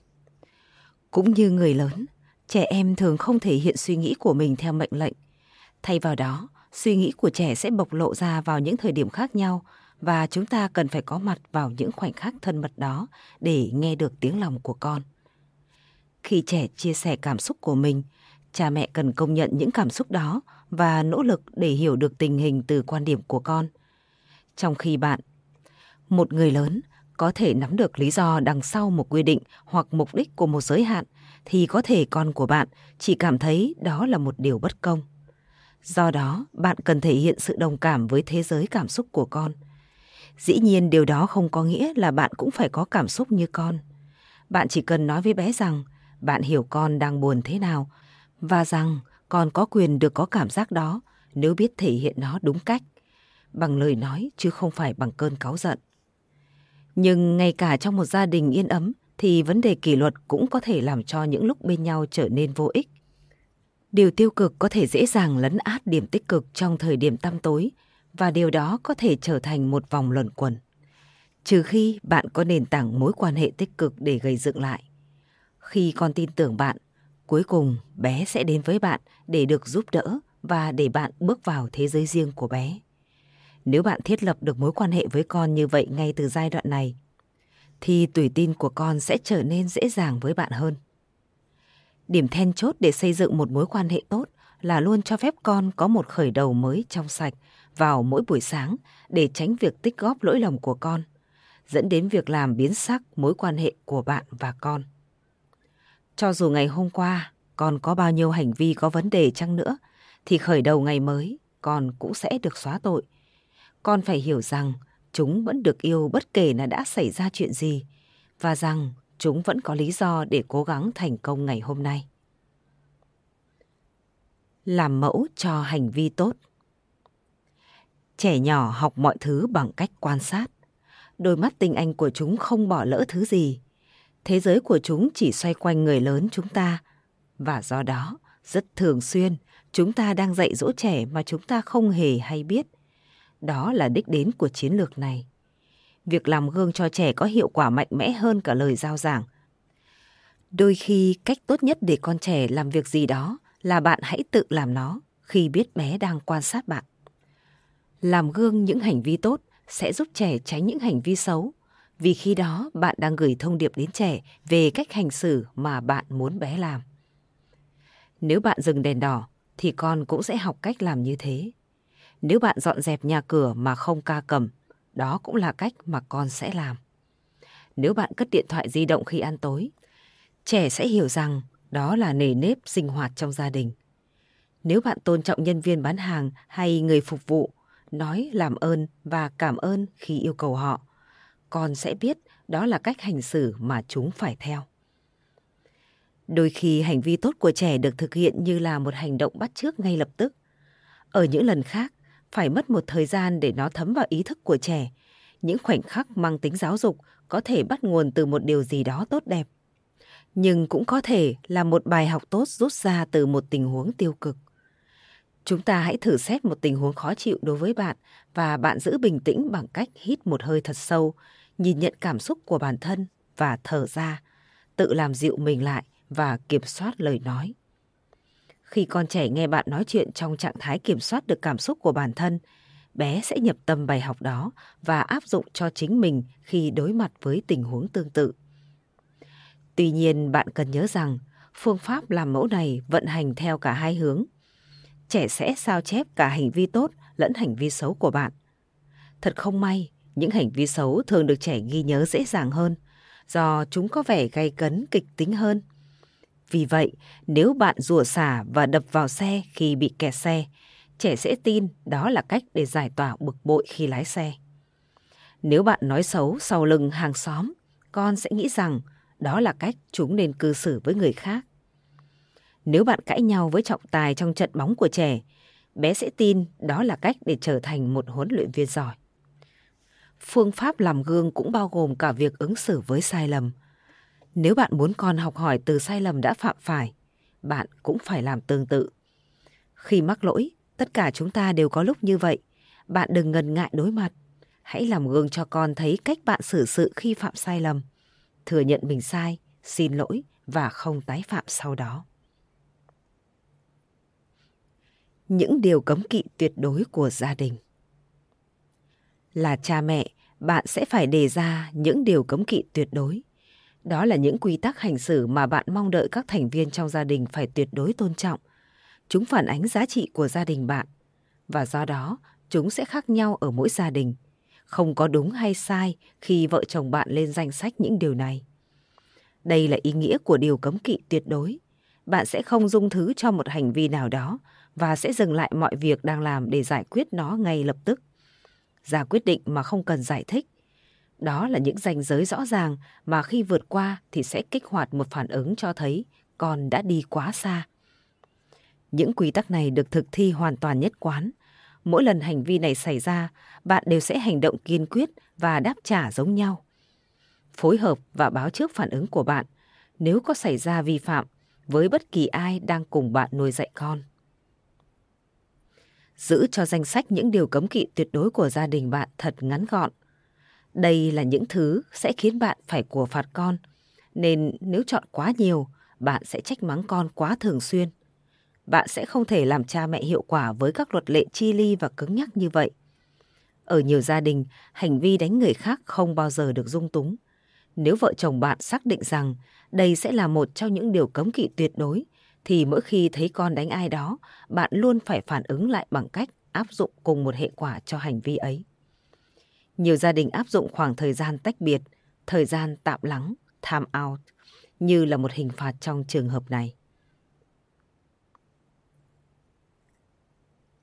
Cũng như người lớn, trẻ em thường không thể hiện suy nghĩ của mình theo mệnh lệnh. Thay vào đó, suy nghĩ của trẻ sẽ bộc lộ ra vào những thời điểm khác nhau và chúng ta cần phải có mặt vào những khoảnh khắc thân mật đó để nghe được tiếng lòng của con. Khi trẻ chia sẻ cảm xúc của mình, cha mẹ cần công nhận những cảm xúc đó và nỗ lực để hiểu được tình hình từ quan điểm của con. Trong khi bạn, một người lớn, có thể nắm được lý do đằng sau một quy định hoặc mục đích của một giới hạn thì có thể con của bạn chỉ cảm thấy đó là một điều bất công. Do đó, bạn cần thể hiện sự đồng cảm với thế giới cảm xúc của con. Dĩ nhiên điều đó không có nghĩa là bạn cũng phải có cảm xúc như con. Bạn chỉ cần nói với bé rằng bạn hiểu con đang buồn thế nào và rằng con có quyền được có cảm giác đó nếu biết thể hiện nó đúng cách, bằng lời nói chứ không phải bằng cơn cáu giận. Nhưng ngay cả trong một gia đình yên ấm thì vấn đề kỷ luật cũng có thể làm cho những lúc bên nhau trở nên vô ích. Điều tiêu cực có thể dễ dàng lấn át điểm tích cực trong thời điểm tăm tối và điều đó có thể trở thành một vòng luẩn quẩn. Trừ khi bạn có nền tảng mối quan hệ tích cực để gây dựng lại. Khi con tin tưởng bạn, cuối cùng bé sẽ đến với bạn để được giúp đỡ và để bạn bước vào thế giới riêng của bé. Nếu bạn thiết lập được mối quan hệ với con như vậy ngay từ giai đoạn này, thì tùy tin của con sẽ trở nên dễ dàng với bạn hơn. Điểm then chốt để xây dựng một mối quan hệ tốt là luôn cho phép con có một khởi đầu mới trong sạch vào mỗi buổi sáng để tránh việc tích góp lỗi lầm của con, dẫn đến việc làm biến sắc mối quan hệ của bạn và con. Cho dù ngày hôm qua con có bao nhiêu hành vi có vấn đề chăng nữa, thì khởi đầu ngày mới con cũng sẽ được xóa tội. Con phải hiểu rằng chúng vẫn được yêu bất kể là đã xảy ra chuyện gì và rằng chúng vẫn có lý do để cố gắng thành công ngày hôm nay. Làm mẫu cho hành vi tốt Trẻ nhỏ học mọi thứ bằng cách quan sát. Đôi mắt tinh anh của chúng không bỏ lỡ thứ gì. Thế giới của chúng chỉ xoay quanh người lớn chúng ta. Và do đó, rất thường xuyên, chúng ta đang dạy dỗ trẻ mà chúng ta không hề hay biết. Đó là đích đến của chiến lược này. Việc làm gương cho trẻ có hiệu quả mạnh mẽ hơn cả lời giao giảng. Đôi khi cách tốt nhất để con trẻ làm việc gì đó là bạn hãy tự làm nó khi biết bé đang quan sát bạn. Làm gương những hành vi tốt sẽ giúp trẻ tránh những hành vi xấu, vì khi đó bạn đang gửi thông điệp đến trẻ về cách hành xử mà bạn muốn bé làm. Nếu bạn dừng đèn đỏ thì con cũng sẽ học cách làm như thế. Nếu bạn dọn dẹp nhà cửa mà không ca cầm, đó cũng là cách mà con sẽ làm. Nếu bạn cất điện thoại di động khi ăn tối, trẻ sẽ hiểu rằng đó là nề nếp sinh hoạt trong gia đình. Nếu bạn tôn trọng nhân viên bán hàng hay người phục vụ, nói làm ơn và cảm ơn khi yêu cầu họ, con sẽ biết đó là cách hành xử mà chúng phải theo. Đôi khi hành vi tốt của trẻ được thực hiện như là một hành động bắt chước ngay lập tức. Ở những lần khác, phải mất một thời gian để nó thấm vào ý thức của trẻ. Những khoảnh khắc mang tính giáo dục có thể bắt nguồn từ một điều gì đó tốt đẹp. Nhưng cũng có thể là một bài học tốt rút ra từ một tình huống tiêu cực. Chúng ta hãy thử xét một tình huống khó chịu đối với bạn và bạn giữ bình tĩnh bằng cách hít một hơi thật sâu, nhìn nhận cảm xúc của bản thân và thở ra, tự làm dịu mình lại và kiểm soát lời nói. Khi con trẻ nghe bạn nói chuyện trong trạng thái kiểm soát được cảm xúc của bản thân, bé sẽ nhập tâm bài học đó và áp dụng cho chính mình khi đối mặt với tình huống tương tự. Tuy nhiên, bạn cần nhớ rằng phương pháp làm mẫu này vận hành theo cả hai hướng. Trẻ sẽ sao chép cả hành vi tốt lẫn hành vi xấu của bạn. Thật không may, những hành vi xấu thường được trẻ ghi nhớ dễ dàng hơn, do chúng có vẻ gay cấn kịch tính hơn – vì vậy, nếu bạn rủa xả và đập vào xe khi bị kẹt xe, trẻ sẽ tin đó là cách để giải tỏa bực bội khi lái xe. Nếu bạn nói xấu sau lưng hàng xóm, con sẽ nghĩ rằng đó là cách chúng nên cư xử với người khác. Nếu bạn cãi nhau với trọng tài trong trận bóng của trẻ, bé sẽ tin đó là cách để trở thành một huấn luyện viên giỏi. Phương pháp làm gương cũng bao gồm cả việc ứng xử với sai lầm – nếu bạn muốn con học hỏi từ sai lầm đã phạm phải, bạn cũng phải làm tương tự. Khi mắc lỗi, tất cả chúng ta đều có lúc như vậy. Bạn đừng ngần ngại đối mặt. Hãy làm gương cho con thấy cách bạn xử sự khi phạm sai lầm. Thừa nhận mình sai, xin lỗi và không tái phạm sau đó. Những điều cấm kỵ tuyệt đối của gia đình Là cha mẹ, bạn sẽ phải đề ra những điều cấm kỵ tuyệt đối đó là những quy tắc hành xử mà bạn mong đợi các thành viên trong gia đình phải tuyệt đối tôn trọng. Chúng phản ánh giá trị của gia đình bạn và do đó chúng sẽ khác nhau ở mỗi gia đình. Không có đúng hay sai khi vợ chồng bạn lên danh sách những điều này. Đây là ý nghĩa của điều cấm kỵ tuyệt đối. Bạn sẽ không dung thứ cho một hành vi nào đó và sẽ dừng lại mọi việc đang làm để giải quyết nó ngay lập tức. Ra quyết định mà không cần giải thích đó là những ranh giới rõ ràng mà khi vượt qua thì sẽ kích hoạt một phản ứng cho thấy con đã đi quá xa. Những quy tắc này được thực thi hoàn toàn nhất quán. Mỗi lần hành vi này xảy ra, bạn đều sẽ hành động kiên quyết và đáp trả giống nhau. Phối hợp và báo trước phản ứng của bạn nếu có xảy ra vi phạm với bất kỳ ai đang cùng bạn nuôi dạy con. Giữ cho danh sách những điều cấm kỵ tuyệt đối của gia đình bạn thật ngắn gọn đây là những thứ sẽ khiến bạn phải của phạt con, nên nếu chọn quá nhiều, bạn sẽ trách mắng con quá thường xuyên. Bạn sẽ không thể làm cha mẹ hiệu quả với các luật lệ chi ly và cứng nhắc như vậy. Ở nhiều gia đình, hành vi đánh người khác không bao giờ được dung túng. Nếu vợ chồng bạn xác định rằng đây sẽ là một trong những điều cấm kỵ tuyệt đối, thì mỗi khi thấy con đánh ai đó, bạn luôn phải phản ứng lại bằng cách áp dụng cùng một hệ quả cho hành vi ấy. Nhiều gia đình áp dụng khoảng thời gian tách biệt, thời gian tạm lắng, time out, như là một hình phạt trong trường hợp này.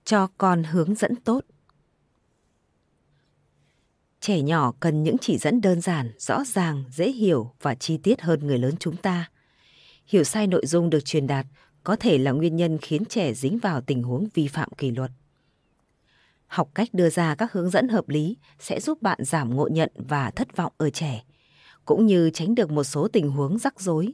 Cho con hướng dẫn tốt Trẻ nhỏ cần những chỉ dẫn đơn giản, rõ ràng, dễ hiểu và chi tiết hơn người lớn chúng ta. Hiểu sai nội dung được truyền đạt có thể là nguyên nhân khiến trẻ dính vào tình huống vi phạm kỷ luật. Học cách đưa ra các hướng dẫn hợp lý sẽ giúp bạn giảm ngộ nhận và thất vọng ở trẻ, cũng như tránh được một số tình huống rắc rối.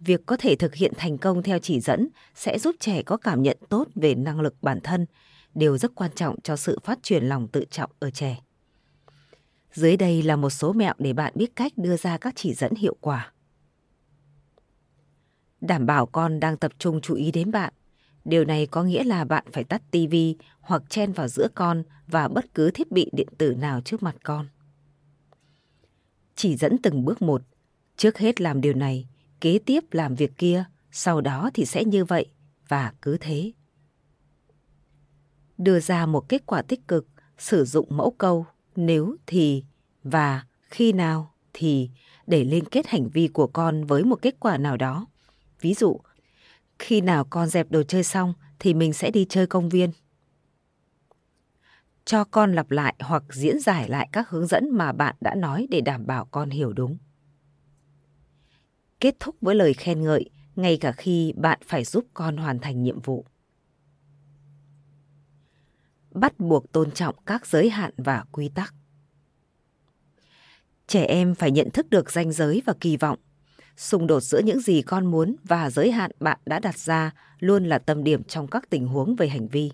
Việc có thể thực hiện thành công theo chỉ dẫn sẽ giúp trẻ có cảm nhận tốt về năng lực bản thân, điều rất quan trọng cho sự phát triển lòng tự trọng ở trẻ. Dưới đây là một số mẹo để bạn biết cách đưa ra các chỉ dẫn hiệu quả. Đảm bảo con đang tập trung chú ý đến bạn. Điều này có nghĩa là bạn phải tắt tivi hoặc chen vào giữa con và bất cứ thiết bị điện tử nào trước mặt con. Chỉ dẫn từng bước một. Trước hết làm điều này, kế tiếp làm việc kia, sau đó thì sẽ như vậy và cứ thế. Đưa ra một kết quả tích cực, sử dụng mẫu câu nếu thì và khi nào thì để liên kết hành vi của con với một kết quả nào đó. Ví dụ, khi nào con dẹp đồ chơi xong thì mình sẽ đi chơi công viên. Cho con lặp lại hoặc diễn giải lại các hướng dẫn mà bạn đã nói để đảm bảo con hiểu đúng. Kết thúc với lời khen ngợi ngay cả khi bạn phải giúp con hoàn thành nhiệm vụ. Bắt buộc tôn trọng các giới hạn và quy tắc. Trẻ em phải nhận thức được ranh giới và kỳ vọng. Xung đột giữa những gì con muốn và giới hạn bạn đã đặt ra luôn là tâm điểm trong các tình huống về hành vi.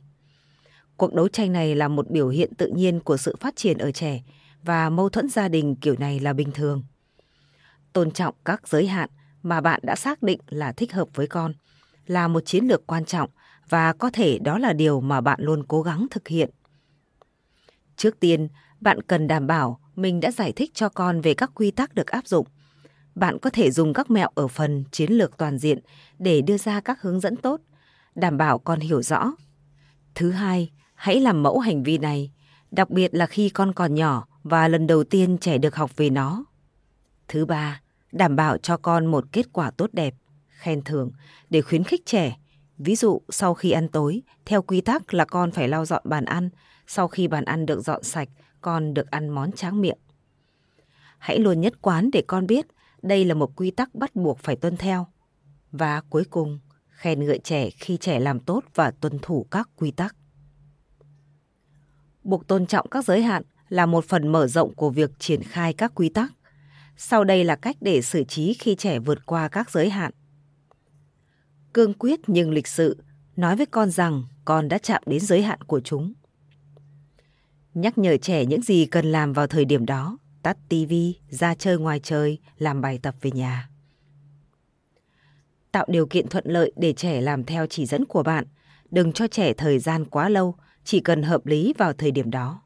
Cuộc đấu tranh này là một biểu hiện tự nhiên của sự phát triển ở trẻ và mâu thuẫn gia đình kiểu này là bình thường. Tôn trọng các giới hạn mà bạn đã xác định là thích hợp với con là một chiến lược quan trọng và có thể đó là điều mà bạn luôn cố gắng thực hiện. Trước tiên, bạn cần đảm bảo mình đã giải thích cho con về các quy tắc được áp dụng. Bạn có thể dùng các mẹo ở phần chiến lược toàn diện để đưa ra các hướng dẫn tốt, đảm bảo con hiểu rõ. Thứ hai, hãy làm mẫu hành vi này, đặc biệt là khi con còn nhỏ và lần đầu tiên trẻ được học về nó. Thứ ba, đảm bảo cho con một kết quả tốt đẹp, khen thưởng để khuyến khích trẻ. Ví dụ sau khi ăn tối, theo quy tắc là con phải lau dọn bàn ăn, sau khi bàn ăn được dọn sạch, con được ăn món tráng miệng. Hãy luôn nhất quán để con biết đây là một quy tắc bắt buộc phải tuân theo. Và cuối cùng, khen ngợi trẻ khi trẻ làm tốt và tuân thủ các quy tắc. Buộc tôn trọng các giới hạn là một phần mở rộng của việc triển khai các quy tắc. Sau đây là cách để xử trí khi trẻ vượt qua các giới hạn. Cương quyết nhưng lịch sự, nói với con rằng con đã chạm đến giới hạn của chúng nhắc nhở trẻ những gì cần làm vào thời điểm đó, tắt tivi, ra chơi ngoài trời, làm bài tập về nhà. Tạo điều kiện thuận lợi để trẻ làm theo chỉ dẫn của bạn, đừng cho trẻ thời gian quá lâu, chỉ cần hợp lý vào thời điểm đó.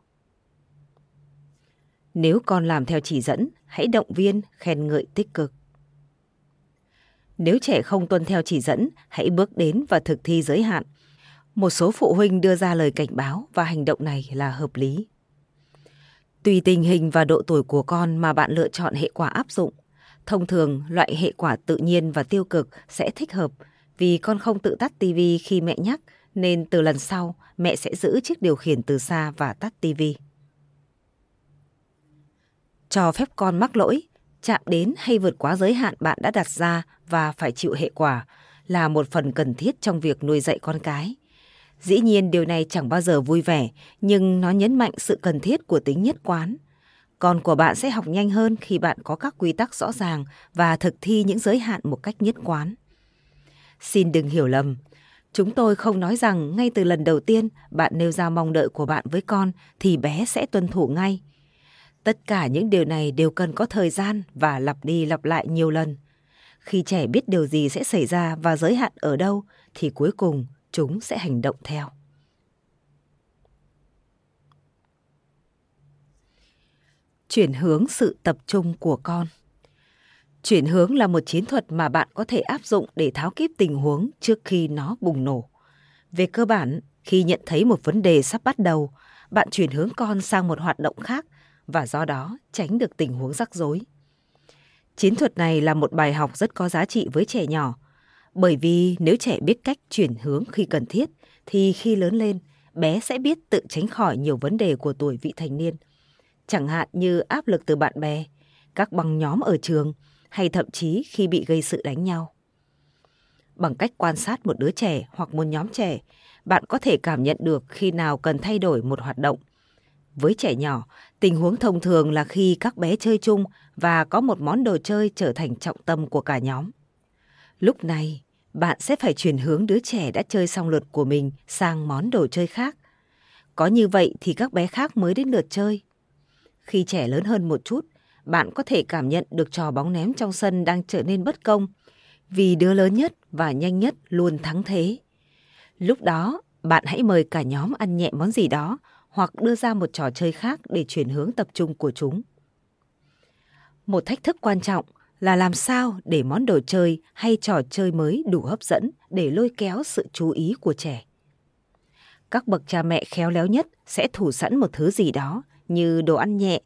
Nếu con làm theo chỉ dẫn, hãy động viên, khen ngợi tích cực. Nếu trẻ không tuân theo chỉ dẫn, hãy bước đến và thực thi giới hạn một số phụ huynh đưa ra lời cảnh báo và hành động này là hợp lý. Tùy tình hình và độ tuổi của con mà bạn lựa chọn hệ quả áp dụng. Thông thường, loại hệ quả tự nhiên và tiêu cực sẽ thích hợp vì con không tự tắt tivi khi mẹ nhắc nên từ lần sau mẹ sẽ giữ chiếc điều khiển từ xa và tắt tivi. Cho phép con mắc lỗi, chạm đến hay vượt quá giới hạn bạn đã đặt ra và phải chịu hệ quả là một phần cần thiết trong việc nuôi dạy con cái Dĩ nhiên điều này chẳng bao giờ vui vẻ, nhưng nó nhấn mạnh sự cần thiết của tính nhất quán. Con của bạn sẽ học nhanh hơn khi bạn có các quy tắc rõ ràng và thực thi những giới hạn một cách nhất quán. Xin đừng hiểu lầm, chúng tôi không nói rằng ngay từ lần đầu tiên bạn nêu ra mong đợi của bạn với con thì bé sẽ tuân thủ ngay. Tất cả những điều này đều cần có thời gian và lặp đi lặp lại nhiều lần. Khi trẻ biết điều gì sẽ xảy ra và giới hạn ở đâu thì cuối cùng chúng sẽ hành động theo. Chuyển hướng sự tập trung của con Chuyển hướng là một chiến thuật mà bạn có thể áp dụng để tháo kíp tình huống trước khi nó bùng nổ. Về cơ bản, Khi nhận thấy một vấn đề sắp bắt đầu, bạn chuyển hướng con sang một hoạt động khác và do đó tránh được tình huống rắc rối. Chiến thuật này là một bài học rất có giá trị với trẻ nhỏ, bởi vì nếu trẻ biết cách chuyển hướng khi cần thiết thì khi lớn lên, bé sẽ biết tự tránh khỏi nhiều vấn đề của tuổi vị thành niên. Chẳng hạn như áp lực từ bạn bè, các băng nhóm ở trường hay thậm chí khi bị gây sự đánh nhau. Bằng cách quan sát một đứa trẻ hoặc một nhóm trẻ, bạn có thể cảm nhận được khi nào cần thay đổi một hoạt động. Với trẻ nhỏ, tình huống thông thường là khi các bé chơi chung và có một món đồ chơi trở thành trọng tâm của cả nhóm. Lúc này, bạn sẽ phải chuyển hướng đứa trẻ đã chơi xong lượt của mình sang món đồ chơi khác. Có như vậy thì các bé khác mới đến lượt chơi. Khi trẻ lớn hơn một chút, bạn có thể cảm nhận được trò bóng ném trong sân đang trở nên bất công vì đứa lớn nhất và nhanh nhất luôn thắng thế. Lúc đó, bạn hãy mời cả nhóm ăn nhẹ món gì đó hoặc đưa ra một trò chơi khác để chuyển hướng tập trung của chúng. Một thách thức quan trọng là làm sao để món đồ chơi hay trò chơi mới đủ hấp dẫn để lôi kéo sự chú ý của trẻ. Các bậc cha mẹ khéo léo nhất sẽ thủ sẵn một thứ gì đó như đồ ăn nhẹ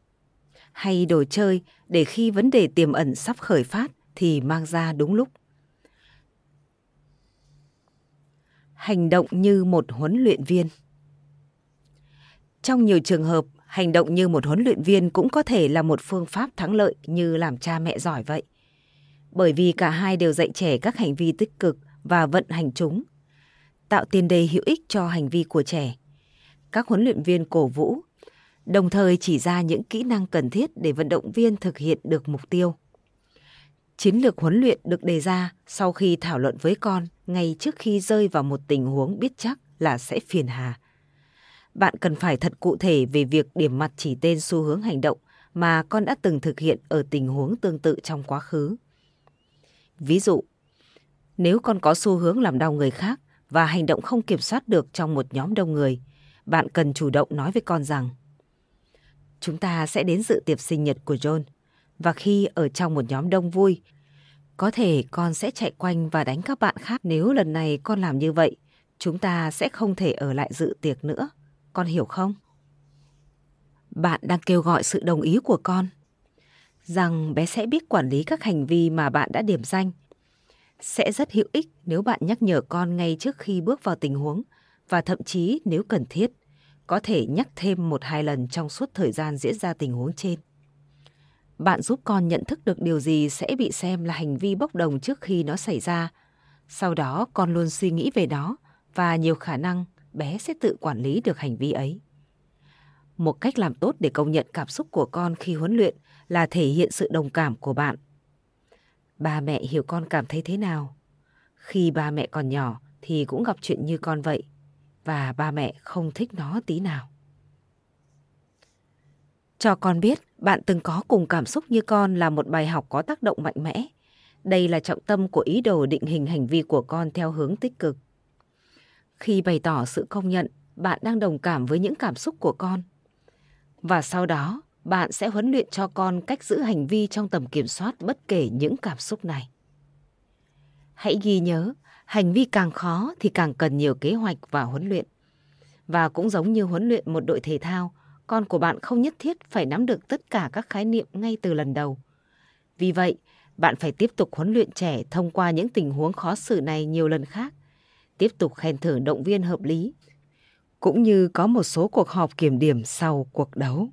hay đồ chơi để khi vấn đề tiềm ẩn sắp khởi phát thì mang ra đúng lúc. Hành động như một huấn luyện viên Trong nhiều trường hợp, hành động như một huấn luyện viên cũng có thể là một phương pháp thắng lợi như làm cha mẹ giỏi vậy. Bởi vì cả hai đều dạy trẻ các hành vi tích cực và vận hành chúng, tạo tiền đề hữu ích cho hành vi của trẻ. Các huấn luyện viên cổ vũ, đồng thời chỉ ra những kỹ năng cần thiết để vận động viên thực hiện được mục tiêu. Chiến lược huấn luyện được đề ra sau khi thảo luận với con ngay trước khi rơi vào một tình huống biết chắc là sẽ phiền hà. Bạn cần phải thật cụ thể về việc điểm mặt chỉ tên xu hướng hành động mà con đã từng thực hiện ở tình huống tương tự trong quá khứ. Ví dụ, nếu con có xu hướng làm đau người khác và hành động không kiểm soát được trong một nhóm đông người, bạn cần chủ động nói với con rằng Chúng ta sẽ đến dự tiệc sinh nhật của John và khi ở trong một nhóm đông vui, có thể con sẽ chạy quanh và đánh các bạn khác. Nếu lần này con làm như vậy, chúng ta sẽ không thể ở lại dự tiệc nữa. Con hiểu không? Bạn đang kêu gọi sự đồng ý của con. Rằng bé sẽ biết quản lý các hành vi mà bạn đã điểm danh. Sẽ rất hữu ích nếu bạn nhắc nhở con ngay trước khi bước vào tình huống và thậm chí nếu cần thiết, có thể nhắc thêm một hai lần trong suốt thời gian diễn ra tình huống trên bạn giúp con nhận thức được điều gì sẽ bị xem là hành vi bốc đồng trước khi nó xảy ra. Sau đó con luôn suy nghĩ về đó và nhiều khả năng bé sẽ tự quản lý được hành vi ấy. Một cách làm tốt để công nhận cảm xúc của con khi huấn luyện là thể hiện sự đồng cảm của bạn. Ba mẹ hiểu con cảm thấy thế nào? Khi ba mẹ còn nhỏ thì cũng gặp chuyện như con vậy, và ba mẹ không thích nó tí nào. Cho con biết, bạn từng có cùng cảm xúc như con là một bài học có tác động mạnh mẽ. Đây là trọng tâm của ý đồ định hình hành vi của con theo hướng tích cực. Khi bày tỏ sự công nhận, bạn đang đồng cảm với những cảm xúc của con. Và sau đó, bạn sẽ huấn luyện cho con cách giữ hành vi trong tầm kiểm soát bất kể những cảm xúc này. Hãy ghi nhớ, hành vi càng khó thì càng cần nhiều kế hoạch và huấn luyện. Và cũng giống như huấn luyện một đội thể thao, con của bạn không nhất thiết phải nắm được tất cả các khái niệm ngay từ lần đầu. Vì vậy, bạn phải tiếp tục huấn luyện trẻ thông qua những tình huống khó xử này nhiều lần khác, tiếp tục khen thưởng động viên hợp lý, cũng như có một số cuộc họp kiểm điểm sau cuộc đấu.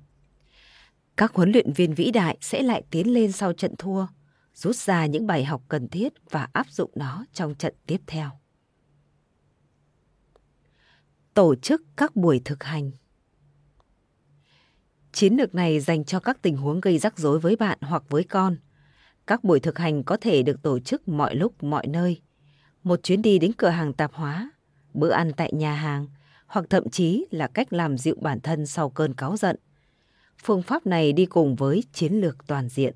Các huấn luyện viên vĩ đại sẽ lại tiến lên sau trận thua, rút ra những bài học cần thiết và áp dụng nó trong trận tiếp theo. Tổ chức các buổi thực hành Chiến lược này dành cho các tình huống gây rắc rối với bạn hoặc với con. Các buổi thực hành có thể được tổ chức mọi lúc, mọi nơi. Một chuyến đi đến cửa hàng tạp hóa, bữa ăn tại nhà hàng, hoặc thậm chí là cách làm dịu bản thân sau cơn cáu giận. Phương pháp này đi cùng với chiến lược toàn diện.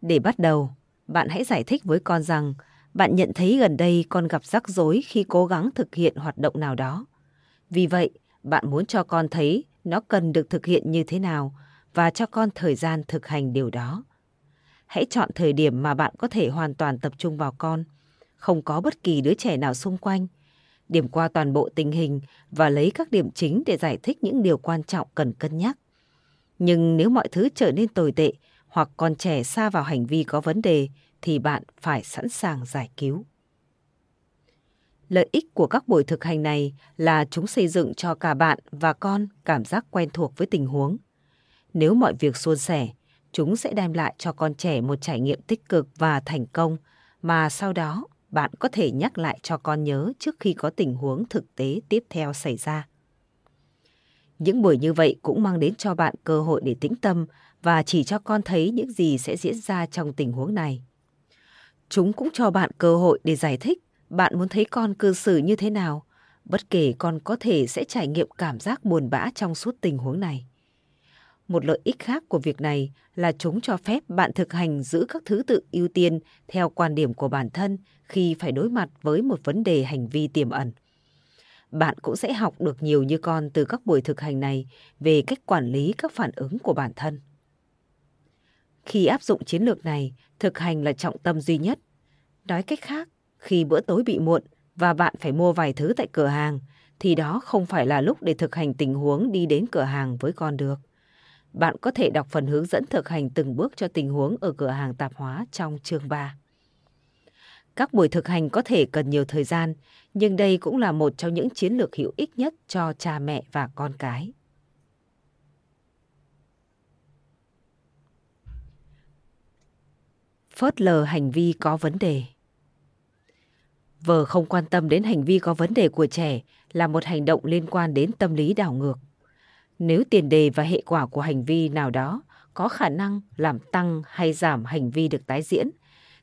Để bắt đầu, bạn hãy giải thích với con rằng bạn nhận thấy gần đây con gặp rắc rối khi cố gắng thực hiện hoạt động nào đó. Vì vậy, bạn muốn cho con thấy nó cần được thực hiện như thế nào và cho con thời gian thực hành điều đó. Hãy chọn thời điểm mà bạn có thể hoàn toàn tập trung vào con, không có bất kỳ đứa trẻ nào xung quanh. điểm qua toàn bộ tình hình và lấy các điểm chính để giải thích những điều quan trọng cần cân nhắc. Nhưng nếu mọi thứ trở nên tồi tệ hoặc con trẻ xa vào hành vi có vấn đề thì bạn phải sẵn sàng giải cứu. Lợi ích của các buổi thực hành này là chúng xây dựng cho cả bạn và con cảm giác quen thuộc với tình huống. Nếu mọi việc suôn sẻ, chúng sẽ đem lại cho con trẻ một trải nghiệm tích cực và thành công mà sau đó bạn có thể nhắc lại cho con nhớ trước khi có tình huống thực tế tiếp theo xảy ra. Những buổi như vậy cũng mang đến cho bạn cơ hội để tĩnh tâm và chỉ cho con thấy những gì sẽ diễn ra trong tình huống này. Chúng cũng cho bạn cơ hội để giải thích bạn muốn thấy con cư xử như thế nào, bất kể con có thể sẽ trải nghiệm cảm giác buồn bã trong suốt tình huống này. Một lợi ích khác của việc này là chúng cho phép bạn thực hành giữ các thứ tự ưu tiên theo quan điểm của bản thân khi phải đối mặt với một vấn đề hành vi tiềm ẩn. Bạn cũng sẽ học được nhiều như con từ các buổi thực hành này về cách quản lý các phản ứng của bản thân. Khi áp dụng chiến lược này, thực hành là trọng tâm duy nhất. Nói cách khác, khi bữa tối bị muộn và bạn phải mua vài thứ tại cửa hàng, thì đó không phải là lúc để thực hành tình huống đi đến cửa hàng với con được. Bạn có thể đọc phần hướng dẫn thực hành từng bước cho tình huống ở cửa hàng tạp hóa trong chương 3. Các buổi thực hành có thể cần nhiều thời gian, nhưng đây cũng là một trong những chiến lược hữu ích nhất cho cha mẹ và con cái. Phớt lờ hành vi có vấn đề Vợ không quan tâm đến hành vi có vấn đề của trẻ là một hành động liên quan đến tâm lý đảo ngược. Nếu tiền đề và hệ quả của hành vi nào đó có khả năng làm tăng hay giảm hành vi được tái diễn,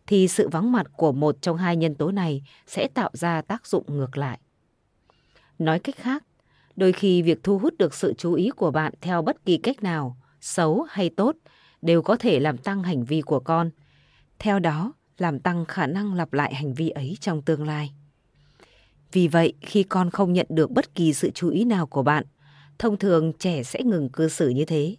thì sự vắng mặt của một trong hai nhân tố này sẽ tạo ra tác dụng ngược lại. Nói cách khác, đôi khi việc thu hút được sự chú ý của bạn theo bất kỳ cách nào, xấu hay tốt, đều có thể làm tăng hành vi của con. Theo đó, làm tăng khả năng lặp lại hành vi ấy trong tương lai. Vì vậy, khi con không nhận được bất kỳ sự chú ý nào của bạn, thông thường trẻ sẽ ngừng cư xử như thế.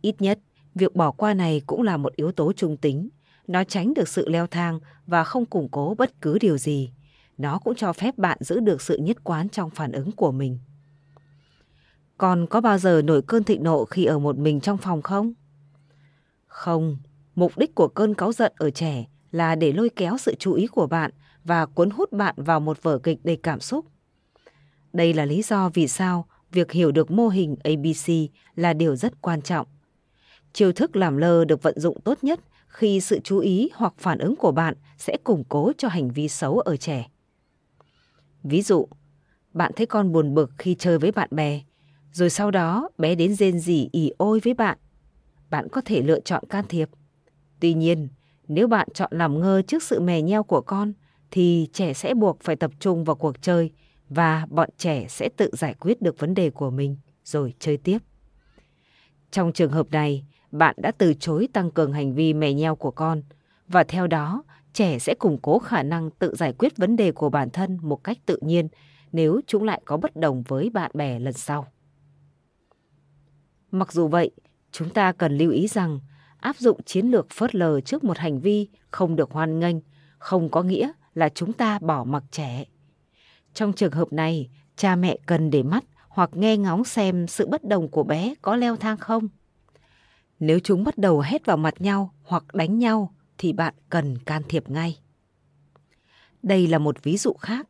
Ít nhất, việc bỏ qua này cũng là một yếu tố trung tính. Nó tránh được sự leo thang và không củng cố bất cứ điều gì. Nó cũng cho phép bạn giữ được sự nhất quán trong phản ứng của mình. Còn có bao giờ nổi cơn thịnh nộ khi ở một mình trong phòng không? Không, mục đích của cơn cáu giận ở trẻ là để lôi kéo sự chú ý của bạn và cuốn hút bạn vào một vở kịch đầy cảm xúc. Đây là lý do vì sao việc hiểu được mô hình ABC là điều rất quan trọng. Chiêu thức làm lơ được vận dụng tốt nhất khi sự chú ý hoặc phản ứng của bạn sẽ củng cố cho hành vi xấu ở trẻ. Ví dụ, bạn thấy con buồn bực khi chơi với bạn bè, rồi sau đó bé đến rên rỉ ỉ ôi với bạn. Bạn có thể lựa chọn can thiệp. Tuy nhiên, nếu bạn chọn làm ngơ trước sự mè nheo của con, thì trẻ sẽ buộc phải tập trung vào cuộc chơi và bọn trẻ sẽ tự giải quyết được vấn đề của mình rồi chơi tiếp. Trong trường hợp này, bạn đã từ chối tăng cường hành vi mè nheo của con và theo đó trẻ sẽ củng cố khả năng tự giải quyết vấn đề của bản thân một cách tự nhiên nếu chúng lại có bất đồng với bạn bè lần sau. Mặc dù vậy, chúng ta cần lưu ý rằng áp dụng chiến lược phớt lờ trước một hành vi không được hoan nghênh không có nghĩa là chúng ta bỏ mặc trẻ. Trong trường hợp này, cha mẹ cần để mắt hoặc nghe ngóng xem sự bất đồng của bé có leo thang không. Nếu chúng bắt đầu hét vào mặt nhau hoặc đánh nhau thì bạn cần can thiệp ngay. Đây là một ví dụ khác.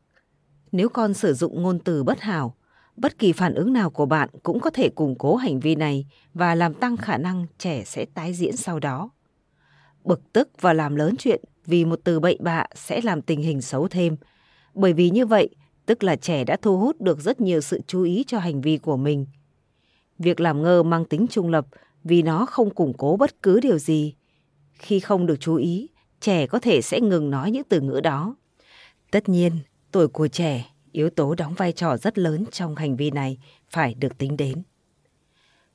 Nếu con sử dụng ngôn từ bất hảo, bất kỳ phản ứng nào của bạn cũng có thể củng cố hành vi này và làm tăng khả năng trẻ sẽ tái diễn sau đó. Bực tức và làm lớn chuyện vì một từ bậy bạ sẽ làm tình hình xấu thêm. Bởi vì như vậy, tức là trẻ đã thu hút được rất nhiều sự chú ý cho hành vi của mình. Việc làm ngơ mang tính trung lập vì nó không củng cố bất cứ điều gì. Khi không được chú ý, trẻ có thể sẽ ngừng nói những từ ngữ đó. Tất nhiên, tuổi của trẻ yếu tố đóng vai trò rất lớn trong hành vi này phải được tính đến.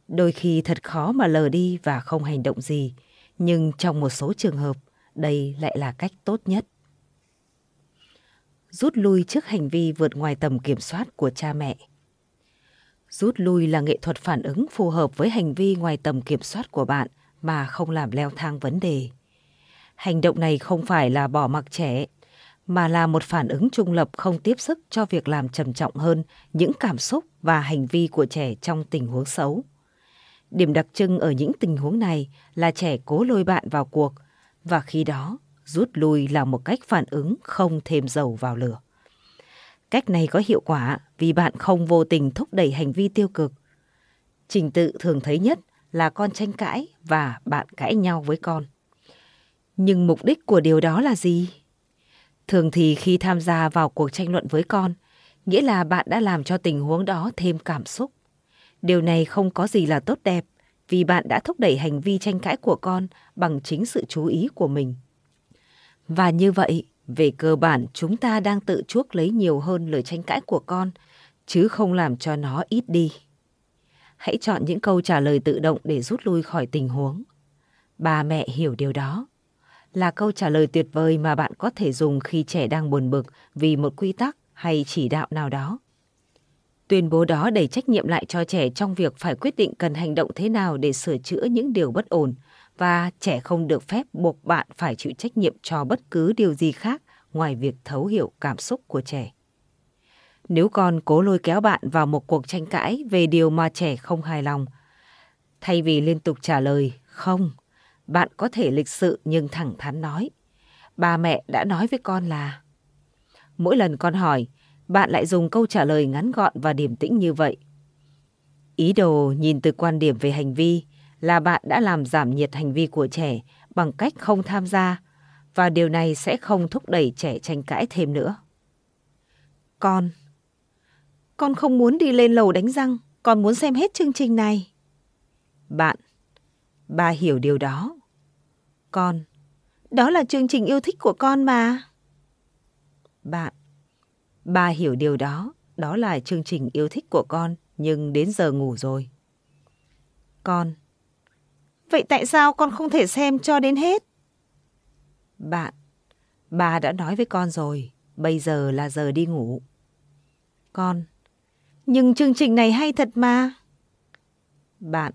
Đôi khi thật khó mà lờ đi và không hành động gì, nhưng trong một số trường hợp, đây lại là cách tốt nhất. Rút lui trước hành vi vượt ngoài tầm kiểm soát của cha mẹ. Rút lui là nghệ thuật phản ứng phù hợp với hành vi ngoài tầm kiểm soát của bạn mà không làm leo thang vấn đề. Hành động này không phải là bỏ mặc trẻ, mà là một phản ứng trung lập không tiếp sức cho việc làm trầm trọng hơn những cảm xúc và hành vi của trẻ trong tình huống xấu. Điểm đặc trưng ở những tình huống này là trẻ cố lôi bạn vào cuộc, và khi đó rút lui là một cách phản ứng không thêm dầu vào lửa. Cách này có hiệu quả vì bạn không vô tình thúc đẩy hành vi tiêu cực. Trình tự thường thấy nhất là con tranh cãi và bạn cãi nhau với con. Nhưng mục đích của điều đó là gì? Thường thì khi tham gia vào cuộc tranh luận với con, nghĩa là bạn đã làm cho tình huống đó thêm cảm xúc. Điều này không có gì là tốt đẹp vì bạn đã thúc đẩy hành vi tranh cãi của con bằng chính sự chú ý của mình. Và như vậy, về cơ bản chúng ta đang tự chuốc lấy nhiều hơn lời tranh cãi của con, chứ không làm cho nó ít đi. Hãy chọn những câu trả lời tự động để rút lui khỏi tình huống. Bà mẹ hiểu điều đó. Là câu trả lời tuyệt vời mà bạn có thể dùng khi trẻ đang buồn bực vì một quy tắc hay chỉ đạo nào đó. Tuyên bố đó đẩy trách nhiệm lại cho trẻ trong việc phải quyết định cần hành động thế nào để sửa chữa những điều bất ổn và trẻ không được phép buộc bạn phải chịu trách nhiệm cho bất cứ điều gì khác ngoài việc thấu hiểu cảm xúc của trẻ. Nếu con cố lôi kéo bạn vào một cuộc tranh cãi về điều mà trẻ không hài lòng, thay vì liên tục trả lời không, bạn có thể lịch sự nhưng thẳng thắn nói. Ba mẹ đã nói với con là Mỗi lần con hỏi, bạn lại dùng câu trả lời ngắn gọn và điềm tĩnh như vậy. Ý đồ nhìn từ quan điểm về hành vi là bạn đã làm giảm nhiệt hành vi của trẻ bằng cách không tham gia và điều này sẽ không thúc đẩy trẻ tranh cãi thêm nữa. Con Con không muốn đi lên lầu đánh răng, con muốn xem hết chương trình này. Bạn Ba hiểu điều đó. Con Đó là chương trình yêu thích của con mà. Bạn Ba hiểu điều đó, đó là chương trình yêu thích của con, nhưng đến giờ ngủ rồi. Con Vậy tại sao con không thể xem cho đến hết? Bạn, bà đã nói với con rồi, bây giờ là giờ đi ngủ. Con, nhưng chương trình này hay thật mà. Bạn,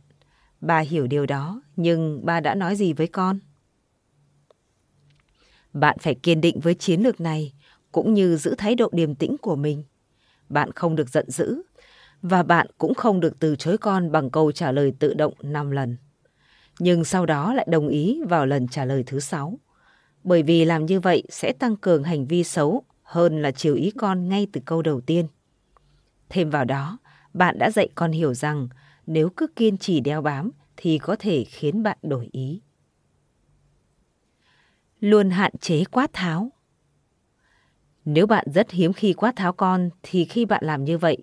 bà hiểu điều đó, nhưng bà đã nói gì với con? Bạn phải kiên định với chiến lược này, cũng như giữ thái độ điềm tĩnh của mình. Bạn không được giận dữ, và bạn cũng không được từ chối con bằng câu trả lời tự động 5 lần. Nhưng sau đó lại đồng ý vào lần trả lời thứ sáu bởi vì làm như vậy sẽ tăng cường hành vi xấu hơn là chiều ý con ngay từ câu đầu tiên. Thêm vào đó, bạn đã dạy con hiểu rằng nếu cứ kiên trì đeo bám thì có thể khiến bạn đổi ý. Luôn hạn chế quát tháo. Nếu bạn rất hiếm khi quát tháo con thì khi bạn làm như vậy,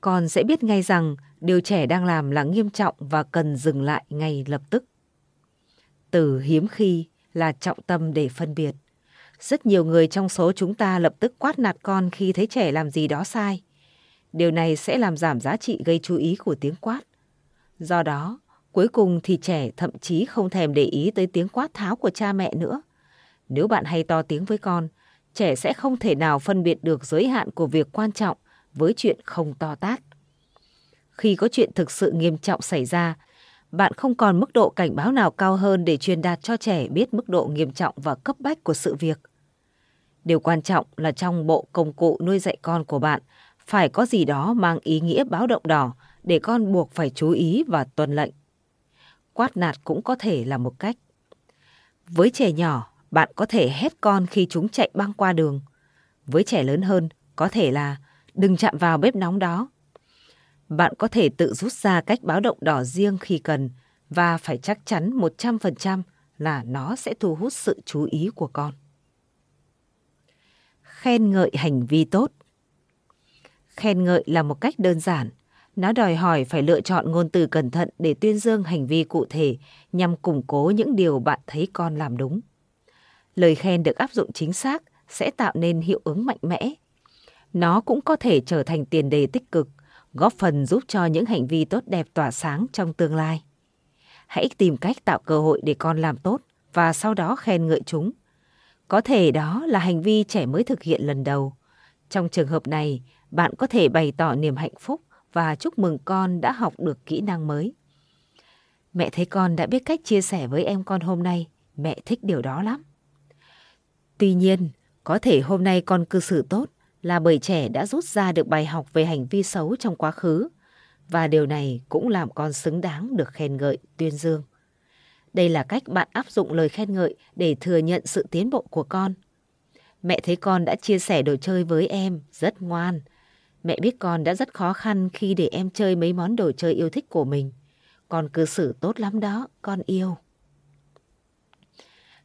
con sẽ biết ngay rằng điều trẻ đang làm là nghiêm trọng và cần dừng lại ngay lập tức. Từ hiếm khi là trọng tâm để phân biệt. Rất nhiều người trong số chúng ta lập tức quát nạt con khi thấy trẻ làm gì đó sai. Điều này sẽ làm giảm giá trị gây chú ý của tiếng quát. Do đó, cuối cùng thì trẻ thậm chí không thèm để ý tới tiếng quát tháo của cha mẹ nữa. Nếu bạn hay to tiếng với con, trẻ sẽ không thể nào phân biệt được giới hạn của việc quan trọng với chuyện không to tát. Khi có chuyện thực sự nghiêm trọng xảy ra, bạn không còn mức độ cảnh báo nào cao hơn để truyền đạt cho trẻ biết mức độ nghiêm trọng và cấp bách của sự việc. Điều quan trọng là trong bộ công cụ nuôi dạy con của bạn phải có gì đó mang ý nghĩa báo động đỏ để con buộc phải chú ý và tuân lệnh. Quát nạt cũng có thể là một cách. Với trẻ nhỏ, bạn có thể hét con khi chúng chạy băng qua đường. Với trẻ lớn hơn, có thể là đừng chạm vào bếp nóng đó bạn có thể tự rút ra cách báo động đỏ riêng khi cần và phải chắc chắn 100% là nó sẽ thu hút sự chú ý của con. Khen ngợi hành vi tốt Khen ngợi là một cách đơn giản. Nó đòi hỏi phải lựa chọn ngôn từ cẩn thận để tuyên dương hành vi cụ thể nhằm củng cố những điều bạn thấy con làm đúng. Lời khen được áp dụng chính xác sẽ tạo nên hiệu ứng mạnh mẽ. Nó cũng có thể trở thành tiền đề tích cực – góp phần giúp cho những hành vi tốt đẹp tỏa sáng trong tương lai. Hãy tìm cách tạo cơ hội để con làm tốt và sau đó khen ngợi chúng. Có thể đó là hành vi trẻ mới thực hiện lần đầu. Trong trường hợp này, bạn có thể bày tỏ niềm hạnh phúc và chúc mừng con đã học được kỹ năng mới. Mẹ thấy con đã biết cách chia sẻ với em con hôm nay, mẹ thích điều đó lắm. Tuy nhiên, Có thể hôm nay con cư xử tốt là bởi trẻ đã rút ra được bài học về hành vi xấu trong quá khứ và điều này cũng làm con xứng đáng được khen ngợi, tuyên dương. Đây là cách bạn áp dụng lời khen ngợi để thừa nhận sự tiến bộ của con. Mẹ thấy con đã chia sẻ đồ chơi với em, rất ngoan. Mẹ biết con đã rất khó khăn khi để em chơi mấy món đồ chơi yêu thích của mình. Con cư xử tốt lắm đó, con yêu.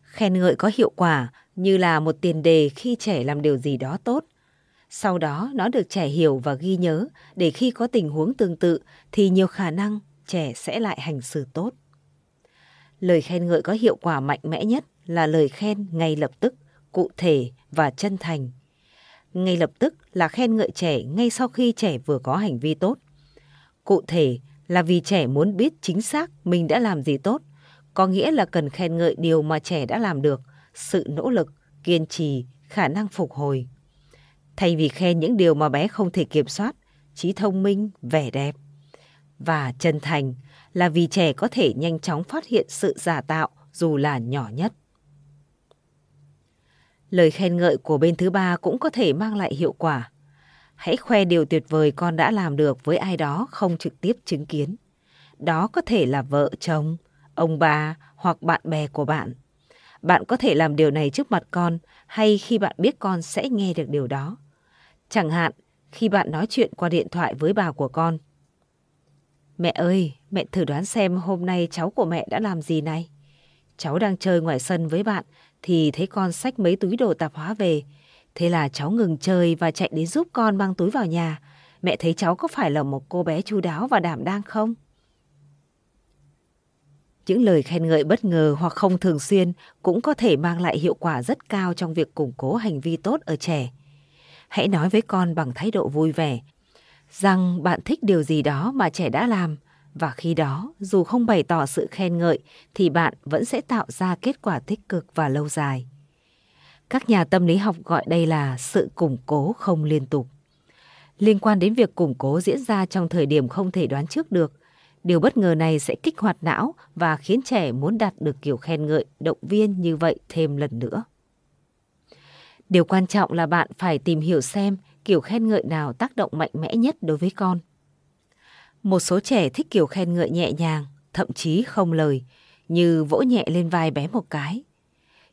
Khen ngợi có hiệu quả như là một tiền đề khi trẻ làm điều gì đó tốt. Sau đó nó được trẻ hiểu và ghi nhớ để khi có tình huống tương tự thì nhiều khả năng trẻ sẽ lại hành xử tốt. Lời khen ngợi có hiệu quả mạnh mẽ nhất là lời khen ngay lập tức, cụ thể và chân thành. Ngay lập tức là khen ngợi trẻ ngay sau khi trẻ vừa có hành vi tốt. Cụ thể là vì trẻ muốn biết chính xác mình đã làm gì tốt, có nghĩa là cần khen ngợi điều mà trẻ đã làm được, sự nỗ lực, kiên trì, khả năng phục hồi. Thay vì khen những điều mà bé không thể kiểm soát, trí thông minh, vẻ đẹp. Và chân thành là vì trẻ có thể nhanh chóng phát hiện sự giả tạo dù là nhỏ nhất. Lời khen ngợi của bên thứ ba cũng có thể mang lại hiệu quả. Hãy khoe điều tuyệt vời con đã làm được với ai đó không trực tiếp chứng kiến. Đó có thể là vợ chồng, ông bà hoặc bạn bè của bạn. Bạn có thể làm điều này trước mặt con hay khi bạn biết con sẽ nghe được điều đó. Chẳng hạn, khi bạn nói chuyện qua điện thoại với bà của con. Mẹ ơi, mẹ thử đoán xem hôm nay cháu của mẹ đã làm gì này. Cháu đang chơi ngoài sân với bạn thì thấy con xách mấy túi đồ tạp hóa về. Thế là cháu ngừng chơi và chạy đến giúp con mang túi vào nhà. Mẹ thấy cháu có phải là một cô bé chu đáo và đảm đang không? Những lời khen ngợi bất ngờ hoặc không thường xuyên cũng có thể mang lại hiệu quả rất cao trong việc củng cố hành vi tốt ở trẻ. Hãy nói với con bằng thái độ vui vẻ rằng bạn thích điều gì đó mà trẻ đã làm và khi đó dù không bày tỏ sự khen ngợi thì bạn vẫn sẽ tạo ra kết quả tích cực và lâu dài. Các nhà tâm lý học gọi đây là sự củng cố không liên tục. Liên quan đến việc củng cố diễn ra trong thời điểm không thể đoán trước được, điều bất ngờ này sẽ kích hoạt não và khiến trẻ muốn đạt được kiểu khen ngợi, động viên như vậy thêm lần nữa. Điều quan trọng là bạn phải tìm hiểu xem kiểu khen ngợi nào tác động mạnh mẽ nhất đối với con. Một số trẻ thích kiểu khen ngợi nhẹ nhàng, thậm chí không lời, như vỗ nhẹ lên vai bé một cái.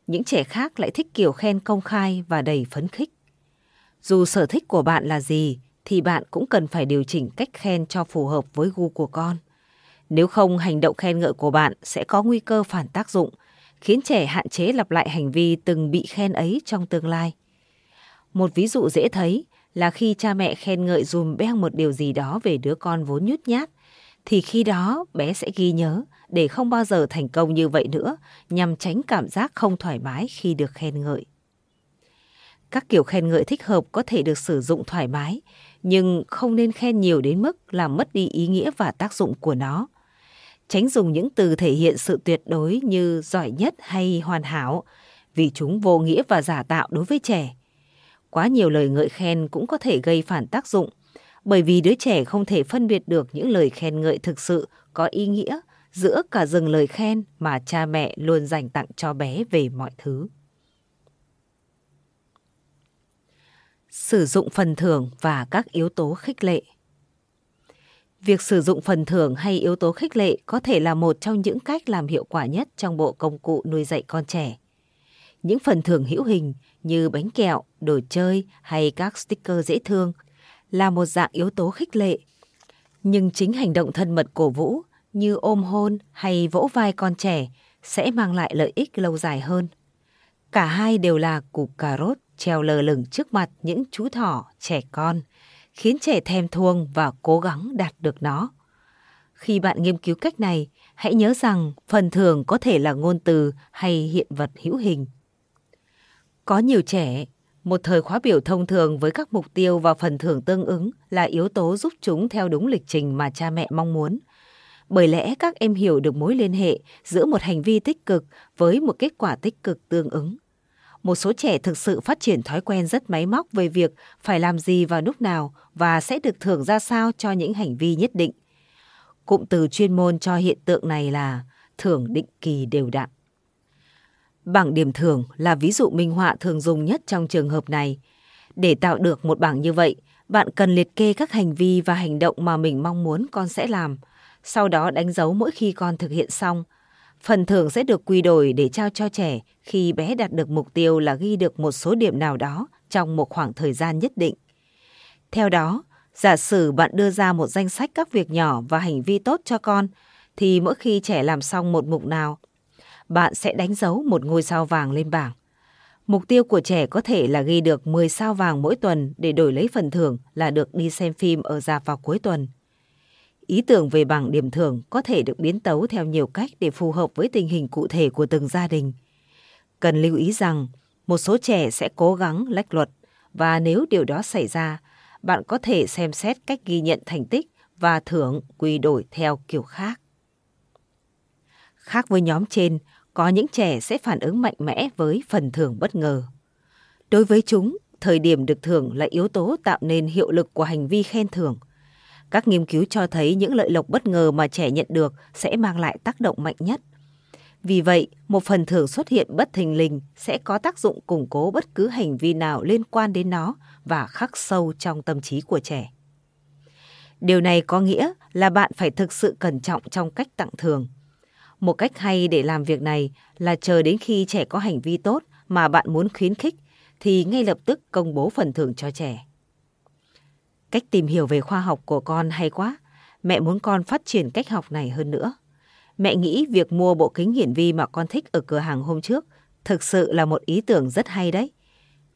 Những trẻ khác lại thích kiểu khen công khai và đầy phấn khích. Dù sở thích của bạn là gì, thì bạn cũng cần phải điều chỉnh cách khen cho phù hợp với gu của con. Nếu không, hành động khen ngợi của bạn sẽ có nguy cơ phản tác dụng, khiến trẻ hạn chế lặp lại hành vi từng bị khen ấy trong tương lai. Một ví dụ dễ thấy là khi cha mẹ khen ngợi dùm beng một điều gì đó về đứa con vốn nhút nhát, thì khi đó bé sẽ ghi nhớ để không bao giờ thành công như vậy nữa nhằm tránh cảm giác không thoải mái khi được khen ngợi. Các kiểu khen ngợi thích hợp có thể được sử dụng thoải mái, nhưng không nên khen nhiều đến mức làm mất đi ý nghĩa và tác dụng của nó. Tránh dùng những từ thể hiện sự tuyệt đối như giỏi nhất hay hoàn hảo, vì chúng vô nghĩa và giả tạo đối với trẻ. Quá nhiều lời ngợi khen cũng có thể gây phản tác dụng, bởi vì đứa trẻ không thể phân biệt được những lời khen ngợi thực sự có ý nghĩa giữa cả rừng lời khen mà cha mẹ luôn dành tặng cho bé về mọi thứ. Sử dụng phần thưởng và các yếu tố khích lệ Việc sử dụng phần thưởng hay yếu tố khích lệ có thể là một trong những cách làm hiệu quả nhất trong bộ công cụ nuôi dạy con trẻ. Những phần thưởng hữu hình như bánh kẹo, đồ chơi hay các sticker dễ thương là một dạng yếu tố khích lệ. Nhưng chính hành động thân mật cổ vũ như ôm hôn hay vỗ vai con trẻ sẽ mang lại lợi ích lâu dài hơn. Cả hai đều là củ cà rốt treo lờ lửng trước mặt những chú thỏ, trẻ con, khiến trẻ thèm thuồng và cố gắng đạt được nó. Khi bạn nghiên cứu cách này, hãy nhớ rằng phần thưởng có thể là ngôn từ hay hiện vật hữu hình. Có nhiều trẻ, một thời khóa biểu thông thường với các mục tiêu và phần thưởng tương ứng là yếu tố giúp chúng theo đúng lịch trình mà cha mẹ mong muốn. Bởi lẽ các em hiểu được mối liên hệ giữa một hành vi tích cực với một kết quả tích cực tương ứng. Một số trẻ thực sự phát triển thói quen rất máy móc về việc phải làm gì vào lúc nào và sẽ được thưởng ra sao cho những hành vi nhất định. Cụm từ chuyên môn cho hiện tượng này là thưởng định kỳ đều đặn. Bảng điểm thưởng là ví dụ minh họa thường dùng nhất trong trường hợp này. Để tạo được một bảng như vậy, bạn cần liệt kê các hành vi và hành động mà mình mong muốn con sẽ làm, sau đó đánh dấu mỗi khi con thực hiện xong. Phần thưởng sẽ được quy đổi để trao cho trẻ khi bé đạt được mục tiêu là ghi được một số điểm nào đó trong một khoảng thời gian nhất định. Theo đó, giả sử bạn đưa ra một danh sách các việc nhỏ và hành vi tốt cho con, thì mỗi khi trẻ làm xong một mục nào, bạn sẽ đánh dấu một ngôi sao vàng lên bảng. Mục tiêu của trẻ có thể là ghi được 10 sao vàng mỗi tuần để đổi lấy phần thưởng là được đi xem phim ở dạp vào cuối tuần. Ý tưởng về bảng điểm thưởng có thể được biến tấu theo nhiều cách để phù hợp với tình hình cụ thể của từng gia đình. Cần lưu ý rằng, một số trẻ sẽ cố gắng lách luật và nếu điều đó xảy ra, bạn có thể xem xét cách ghi nhận thành tích và thưởng quy đổi theo kiểu khác. Khác với nhóm trên, có những trẻ sẽ phản ứng mạnh mẽ với phần thưởng bất ngờ. Đối với chúng, thời điểm được thưởng là yếu tố tạo nên hiệu lực của hành vi khen thưởng. Các nghiên cứu cho thấy những lợi lộc bất ngờ mà trẻ nhận được sẽ mang lại tác động mạnh nhất. Vì vậy, một phần thưởng xuất hiện bất thình lình sẽ có tác dụng củng cố bất cứ hành vi nào liên quan đến nó và khắc sâu trong tâm trí của trẻ. Điều này có nghĩa là bạn phải thực sự cẩn trọng trong cách tặng thưởng. Một cách hay để làm việc này là chờ đến khi trẻ có hành vi tốt mà bạn muốn khuyến khích thì ngay lập tức công bố phần thưởng cho trẻ. Cách tìm hiểu về khoa học của con hay quá. Mẹ muốn con phát triển cách học này hơn nữa. Mẹ nghĩ việc mua bộ kính hiển vi mà con thích ở cửa hàng hôm trước thực sự là một ý tưởng rất hay đấy.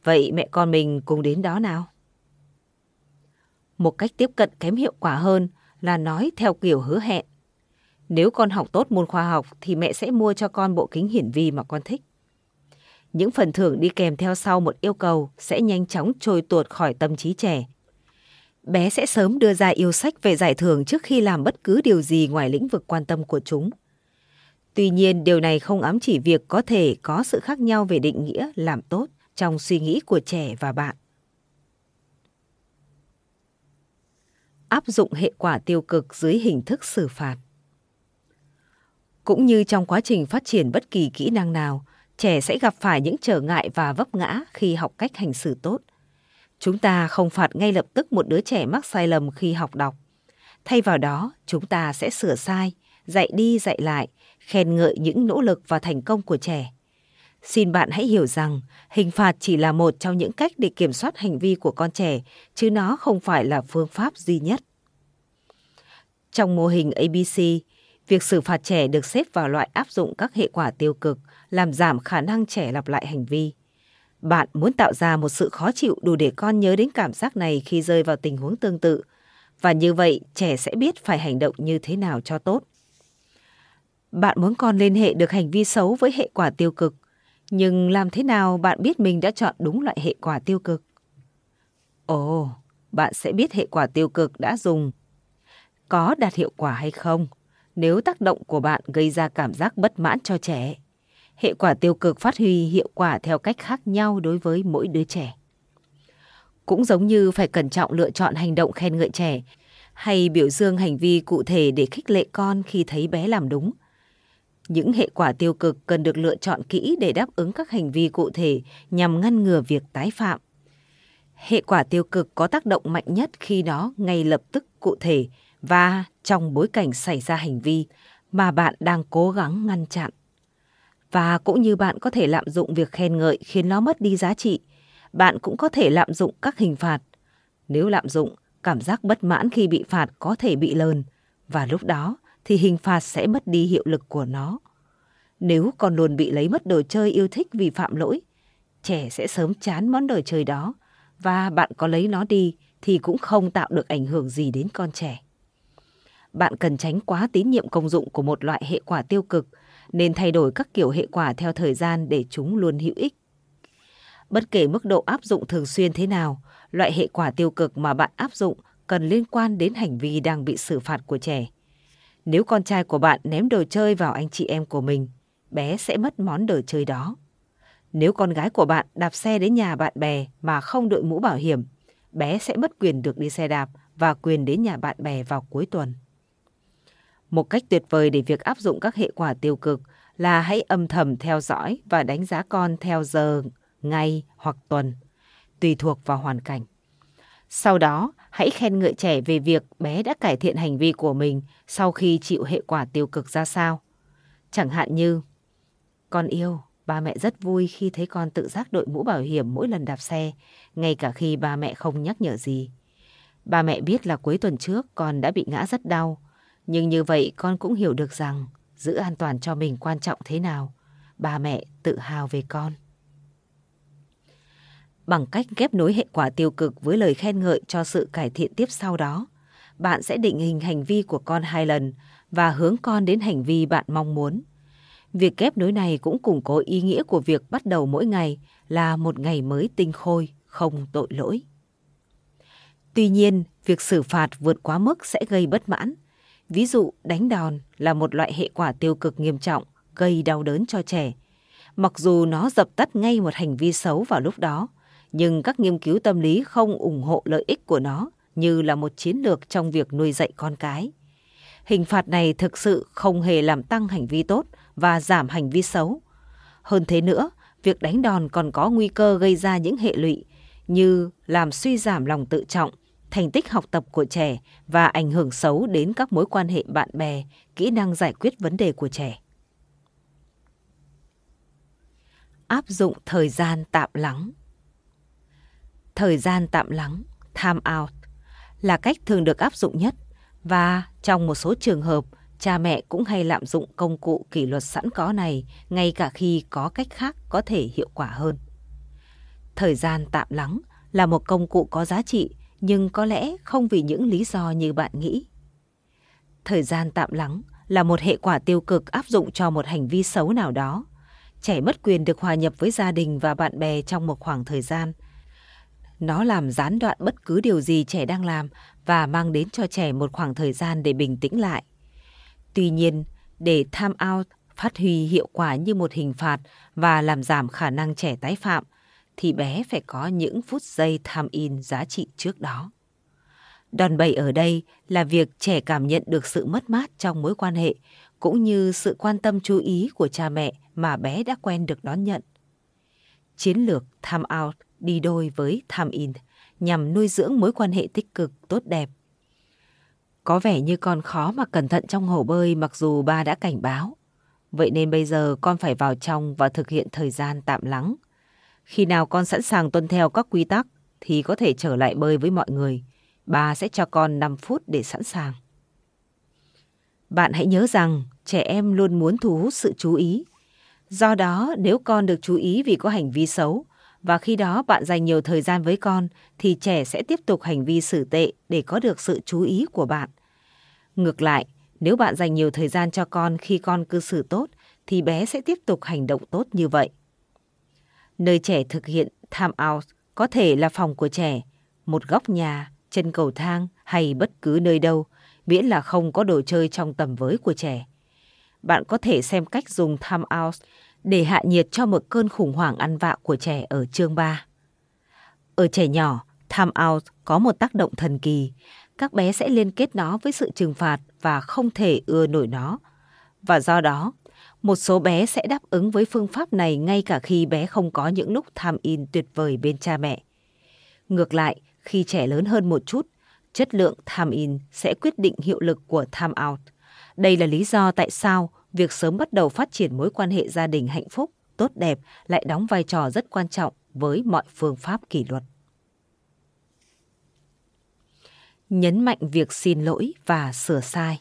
Vậy mẹ con mình cùng đến đó nào. Một cách tiếp cận kém hiệu quả hơn là nói theo kiểu hứa hẹn. Nếu con học tốt môn khoa học thì mẹ sẽ mua cho con bộ kính hiển vi mà con thích. Những phần thưởng đi kèm theo sau một yêu cầu sẽ nhanh chóng trôi tuột khỏi tâm trí trẻ. Bé sẽ sớm đưa ra yêu sách về giải thưởng trước khi làm bất cứ điều gì ngoài lĩnh vực quan tâm của chúng. Tuy nhiên, điều này không ám chỉ việc có thể có sự khác nhau về định nghĩa làm tốt trong suy nghĩ của trẻ và bạn. Áp dụng hệ quả tiêu cực dưới hình thức xử phạt. Cũng như trong quá trình phát triển bất kỳ kỹ năng nào, trẻ sẽ gặp phải những trở ngại và vấp ngã khi học cách hành xử tốt. Chúng ta không phạt ngay lập tức một đứa trẻ mắc sai lầm khi học đọc. Thay vào đó, chúng ta sẽ sửa sai, dạy đi dạy lại, khen ngợi những nỗ lực và thành công của trẻ. Xin bạn hãy hiểu rằng hình phạt chỉ là một trong những cách để kiểm soát hành vi của con trẻ, chứ nó không phải là phương pháp duy nhất. Trong mô hình ABC, việc xử phạt trẻ được xếp vào loại áp dụng các hệ quả tiêu cực, làm giảm khả năng trẻ lặp lại hành vi. Bạn muốn tạo ra một sự khó chịu đủ để con nhớ đến cảm giác này khi rơi vào tình huống tương tự, và như vậy trẻ sẽ biết phải hành động như thế nào cho tốt. Bạn muốn con liên hệ được hành vi xấu với hệ quả tiêu cực, nhưng làm thế nào bạn biết mình đã chọn đúng loại hệ quả tiêu cực? Ồ, bạn sẽ biết hệ quả tiêu cực đã dùng có đạt hiệu quả hay không nếu tác động của bạn gây ra cảm giác bất mãn cho trẻ. Hệ quả tiêu cực phát huy hiệu quả theo cách khác nhau đối với mỗi đứa trẻ. Cũng giống như phải cẩn trọng lựa chọn hành động khen ngợi trẻ, hay biểu dương hành vi cụ thể để khích lệ con khi thấy bé làm đúng. Những hệ quả tiêu cực cần được lựa chọn kỹ để đáp ứng các hành vi cụ thể nhằm ngăn ngừa việc tái phạm. Hệ quả tiêu cực có tác động mạnh nhất khi nó ngay lập tức cụ thể và trong bối cảnh xảy ra hành vi mà bạn đang cố gắng ngăn chặn. Và cũng như bạn có thể lạm dụng việc khen ngợi khiến nó mất đi giá trị, bạn cũng có thể lạm dụng các hình phạt. Nếu lạm dụng, cảm giác bất mãn khi bị phạt có thể bị lờn và lúc đó thì hình phạt sẽ mất đi hiệu lực của nó. Nếu còn luôn bị lấy mất đồ chơi yêu thích vì phạm lỗi, trẻ sẽ sớm chán món đồ chơi đó và bạn có lấy nó đi thì cũng không tạo được ảnh hưởng gì đến con trẻ bạn cần tránh quá tín nhiệm công dụng của một loại hệ quả tiêu cực, nên thay đổi các kiểu hệ quả theo thời gian để chúng luôn hữu ích. Bất kể mức độ áp dụng thường xuyên thế nào, loại hệ quả tiêu cực mà bạn áp dụng cần liên quan đến hành vi đang bị xử phạt của trẻ. Nếu con trai của bạn ném đồ chơi vào anh chị em của mình, bé sẽ mất món đồ chơi đó. Nếu con gái của bạn đạp xe đến nhà bạn bè mà không đội mũ bảo hiểm, bé sẽ mất quyền được đi xe đạp và quyền đến nhà bạn bè vào cuối tuần. Một cách tuyệt vời để việc áp dụng các hệ quả tiêu cực là hãy âm thầm theo dõi và đánh giá con theo giờ, ngày hoặc tuần, tùy thuộc vào hoàn cảnh. Sau đó, hãy khen ngợi trẻ về việc bé đã cải thiện hành vi của mình sau khi chịu hệ quả tiêu cực ra sao. Chẳng hạn như, con yêu, ba mẹ rất vui khi thấy con tự giác đội mũ bảo hiểm mỗi lần đạp xe, ngay cả khi ba mẹ không nhắc nhở gì. Ba mẹ biết là cuối tuần trước con đã bị ngã rất đau, nhưng như vậy con cũng hiểu được rằng giữ an toàn cho mình quan trọng thế nào. Ba mẹ tự hào về con. Bằng cách ghép nối hệ quả tiêu cực với lời khen ngợi cho sự cải thiện tiếp sau đó, bạn sẽ định hình hành vi của con hai lần và hướng con đến hành vi bạn mong muốn. Việc ghép nối này cũng củng cố ý nghĩa của việc bắt đầu mỗi ngày là một ngày mới tinh khôi, không tội lỗi. Tuy nhiên, việc xử phạt vượt quá mức sẽ gây bất mãn. Ví dụ, đánh đòn là một loại hệ quả tiêu cực nghiêm trọng, gây đau đớn cho trẻ. Mặc dù nó dập tắt ngay một hành vi xấu vào lúc đó, nhưng các nghiên cứu tâm lý không ủng hộ lợi ích của nó như là một chiến lược trong việc nuôi dạy con cái. Hình phạt này thực sự không hề làm tăng hành vi tốt và giảm hành vi xấu. Hơn thế nữa, việc đánh đòn còn có nguy cơ gây ra những hệ lụy như làm suy giảm lòng tự trọng, thành tích học tập của trẻ và ảnh hưởng xấu đến các mối quan hệ bạn bè, kỹ năng giải quyết vấn đề của trẻ. Áp dụng thời gian tạm lắng Thời gian tạm lắng, time out, là cách thường được áp dụng nhất và trong một số trường hợp, cha mẹ cũng hay lạm dụng công cụ kỷ luật sẵn có này ngay cả khi có cách khác có thể hiệu quả hơn. Thời gian tạm lắng là một công cụ có giá trị nhưng có lẽ không vì những lý do như bạn nghĩ. Thời gian tạm lắng là một hệ quả tiêu cực áp dụng cho một hành vi xấu nào đó. Trẻ mất quyền được hòa nhập với gia đình và bạn bè trong một khoảng thời gian. Nó làm gián đoạn bất cứ điều gì trẻ đang làm và mang đến cho trẻ một khoảng thời gian để bình tĩnh lại. Tuy nhiên, để time out phát huy hiệu quả như một hình phạt và làm giảm khả năng trẻ tái phạm, thì bé phải có những phút giây tham in giá trị trước đó. Đòn bẩy ở đây là việc trẻ cảm nhận được sự mất mát trong mối quan hệ, cũng như sự quan tâm chú ý của cha mẹ mà bé đã quen được đón nhận. Chiến lược time out đi đôi với time in nhằm nuôi dưỡng mối quan hệ tích cực, tốt đẹp. Có vẻ như con khó mà cẩn thận trong hồ bơi mặc dù ba đã cảnh báo. Vậy nên bây giờ con phải vào trong và thực hiện thời gian tạm lắng – khi nào con sẵn sàng tuân theo các quy tắc thì có thể trở lại bơi với mọi người. Bà sẽ cho con 5 phút để sẵn sàng. Bạn hãy nhớ rằng trẻ em luôn muốn thu hút sự chú ý. Do đó, nếu con được chú ý vì có hành vi xấu, và khi đó bạn dành nhiều thời gian với con, thì trẻ sẽ tiếp tục hành vi xử tệ để có được sự chú ý của bạn. Ngược lại, nếu bạn dành nhiều thời gian cho con khi con cư xử tốt, thì bé sẽ tiếp tục hành động tốt như vậy nơi trẻ thực hiện time out có thể là phòng của trẻ, một góc nhà, chân cầu thang hay bất cứ nơi đâu, miễn là không có đồ chơi trong tầm với của trẻ. Bạn có thể xem cách dùng time out để hạ nhiệt cho một cơn khủng hoảng ăn vạ của trẻ ở chương 3. Ở trẻ nhỏ, time out có một tác động thần kỳ. Các bé sẽ liên kết nó với sự trừng phạt và không thể ưa nổi nó. Và do đó, một số bé sẽ đáp ứng với phương pháp này ngay cả khi bé không có những lúc tham in tuyệt vời bên cha mẹ. Ngược lại, khi trẻ lớn hơn một chút, chất lượng tham in sẽ quyết định hiệu lực của tham out. Đây là lý do tại sao việc sớm bắt đầu phát triển mối quan hệ gia đình hạnh phúc, tốt đẹp lại đóng vai trò rất quan trọng với mọi phương pháp kỷ luật. Nhấn mạnh việc xin lỗi và sửa sai.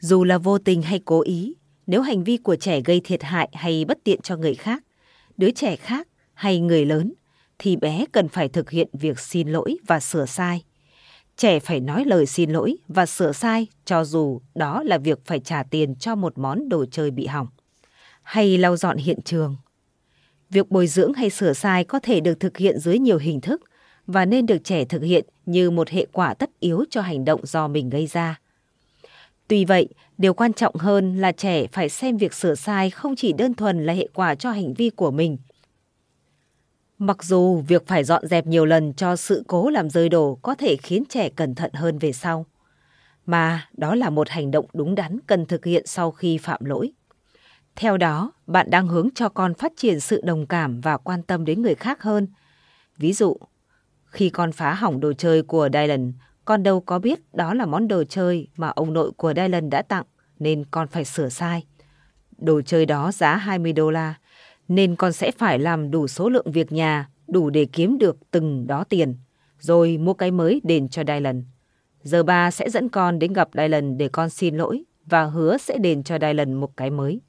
Dù là vô tình hay cố ý, nếu hành vi của trẻ gây thiệt hại hay bất tiện cho người khác, đứa trẻ khác hay người lớn, thì bé cần phải thực hiện việc xin lỗi và sửa sai. Trẻ phải nói lời xin lỗi và sửa sai cho dù đó là việc phải trả tiền cho một món đồ chơi bị hỏng. Hay lau dọn hiện trường. Việc bồi dưỡng hay sửa sai có thể được thực hiện dưới nhiều hình thức và nên được trẻ thực hiện như một hệ quả tất yếu cho hành động do mình gây ra. Tuy vậy, điều quan trọng hơn là trẻ phải xem việc sửa sai không chỉ đơn thuần là hệ quả cho hành vi của mình. Mặc dù việc phải dọn dẹp nhiều lần cho sự cố làm rơi đồ có thể khiến trẻ cẩn thận hơn về sau, mà đó là một hành động đúng đắn cần thực hiện sau khi phạm lỗi. Theo đó, bạn đang hướng cho con phát triển sự đồng cảm và quan tâm đến người khác hơn. Ví dụ, khi con phá hỏng đồ chơi của Dylan, con đâu có biết đó là món đồ chơi mà ông nội của Dylan đã tặng, nên con phải sửa sai. Đồ chơi đó giá 20 đô la, nên con sẽ phải làm đủ số lượng việc nhà, đủ để kiếm được từng đó tiền, rồi mua cái mới đền cho Dylan. Giờ ba sẽ dẫn con đến gặp Dylan để con xin lỗi và hứa sẽ đền cho Dylan một cái mới.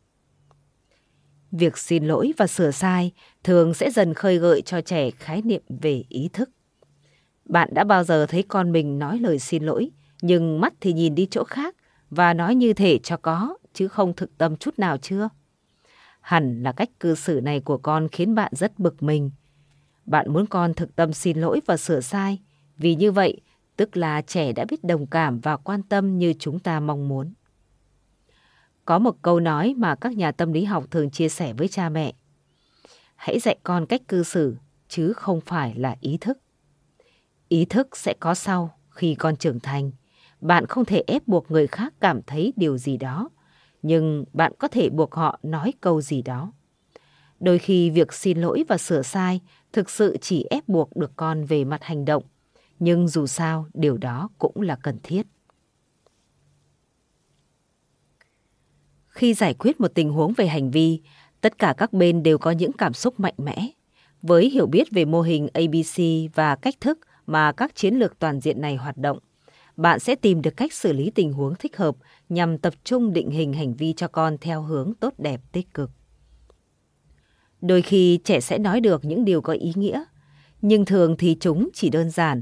Việc xin lỗi và sửa sai thường sẽ dần khơi gợi cho trẻ khái niệm về ý thức. Bạn đã bao giờ thấy con mình nói lời xin lỗi, nhưng mắt thì nhìn đi chỗ khác và nói như thể cho có, chứ không thực tâm chút nào chưa? Hẳn là cách cư xử này của con khiến bạn rất bực mình. Bạn muốn con thực tâm xin lỗi và sửa sai, vì như vậy tức là trẻ đã biết đồng cảm và quan tâm như chúng ta mong muốn. Có một câu nói mà các nhà tâm lý học thường chia sẻ với cha mẹ. Hãy dạy con cách cư xử, chứ không phải là ý thức. Ý thức sẽ có sau khi con trưởng thành. Bạn không thể ép buộc người khác cảm thấy điều gì đó, nhưng bạn có thể buộc họ nói câu gì đó. Đôi khi việc xin lỗi và sửa sai thực sự chỉ ép buộc được con về mặt hành động, nhưng dù sao điều đó cũng là cần thiết. Khi giải quyết một tình huống về hành vi, tất cả các bên đều có những cảm xúc mạnh mẽ. Với hiểu biết về mô hình ABC và cách thức mà các chiến lược toàn diện này hoạt động, bạn sẽ tìm được cách xử lý tình huống thích hợp nhằm tập trung định hình hành vi cho con theo hướng tốt đẹp tích cực. Đôi khi trẻ sẽ nói được những điều có ý nghĩa, nhưng thường thì chúng chỉ đơn giản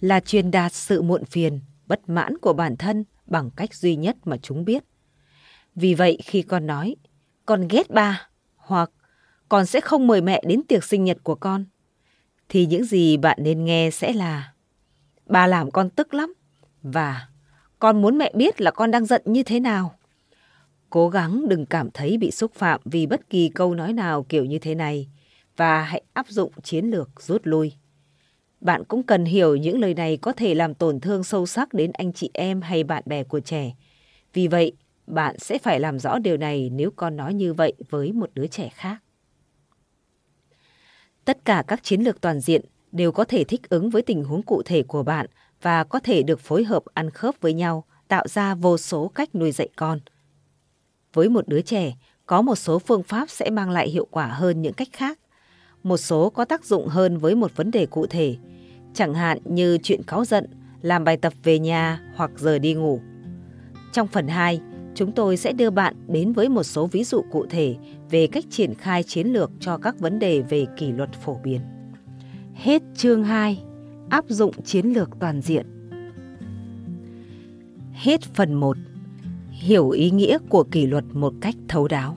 là truyền đạt sự muộn phiền, bất mãn của bản thân bằng cách duy nhất mà chúng biết. Vì vậy khi con nói, con ghét ba, hoặc con sẽ không mời mẹ đến tiệc sinh nhật của con, thì những gì bạn nên nghe sẽ là Bà làm con tức lắm, và con muốn mẹ biết là con đang giận như thế nào. Cố gắng đừng cảm thấy bị xúc phạm vì bất kỳ câu nói nào kiểu như thế này và hãy áp dụng chiến lược rút lui. Bạn cũng cần hiểu những lời này có thể làm tổn thương sâu sắc đến anh chị em hay bạn bè của trẻ. Vì vậy, bạn sẽ phải làm rõ điều này nếu con nói như vậy với một đứa trẻ khác. Tất cả các chiến lược toàn diện đều có thể thích ứng với tình huống cụ thể của bạn và có thể được phối hợp ăn khớp với nhau, tạo ra vô số cách nuôi dạy con. Với một đứa trẻ, có một số phương pháp sẽ mang lại hiệu quả hơn những cách khác. Một số có tác dụng hơn với một vấn đề cụ thể, chẳng hạn như chuyện cáu giận, làm bài tập về nhà hoặc giờ đi ngủ. Trong phần 2, chúng tôi sẽ đưa bạn đến với một số ví dụ cụ thể về cách triển khai chiến lược cho các vấn đề về kỷ luật phổ biến. Hết chương 2, áp dụng chiến lược toàn diện. Hết phần 1, hiểu ý nghĩa của kỷ luật một cách thấu đáo.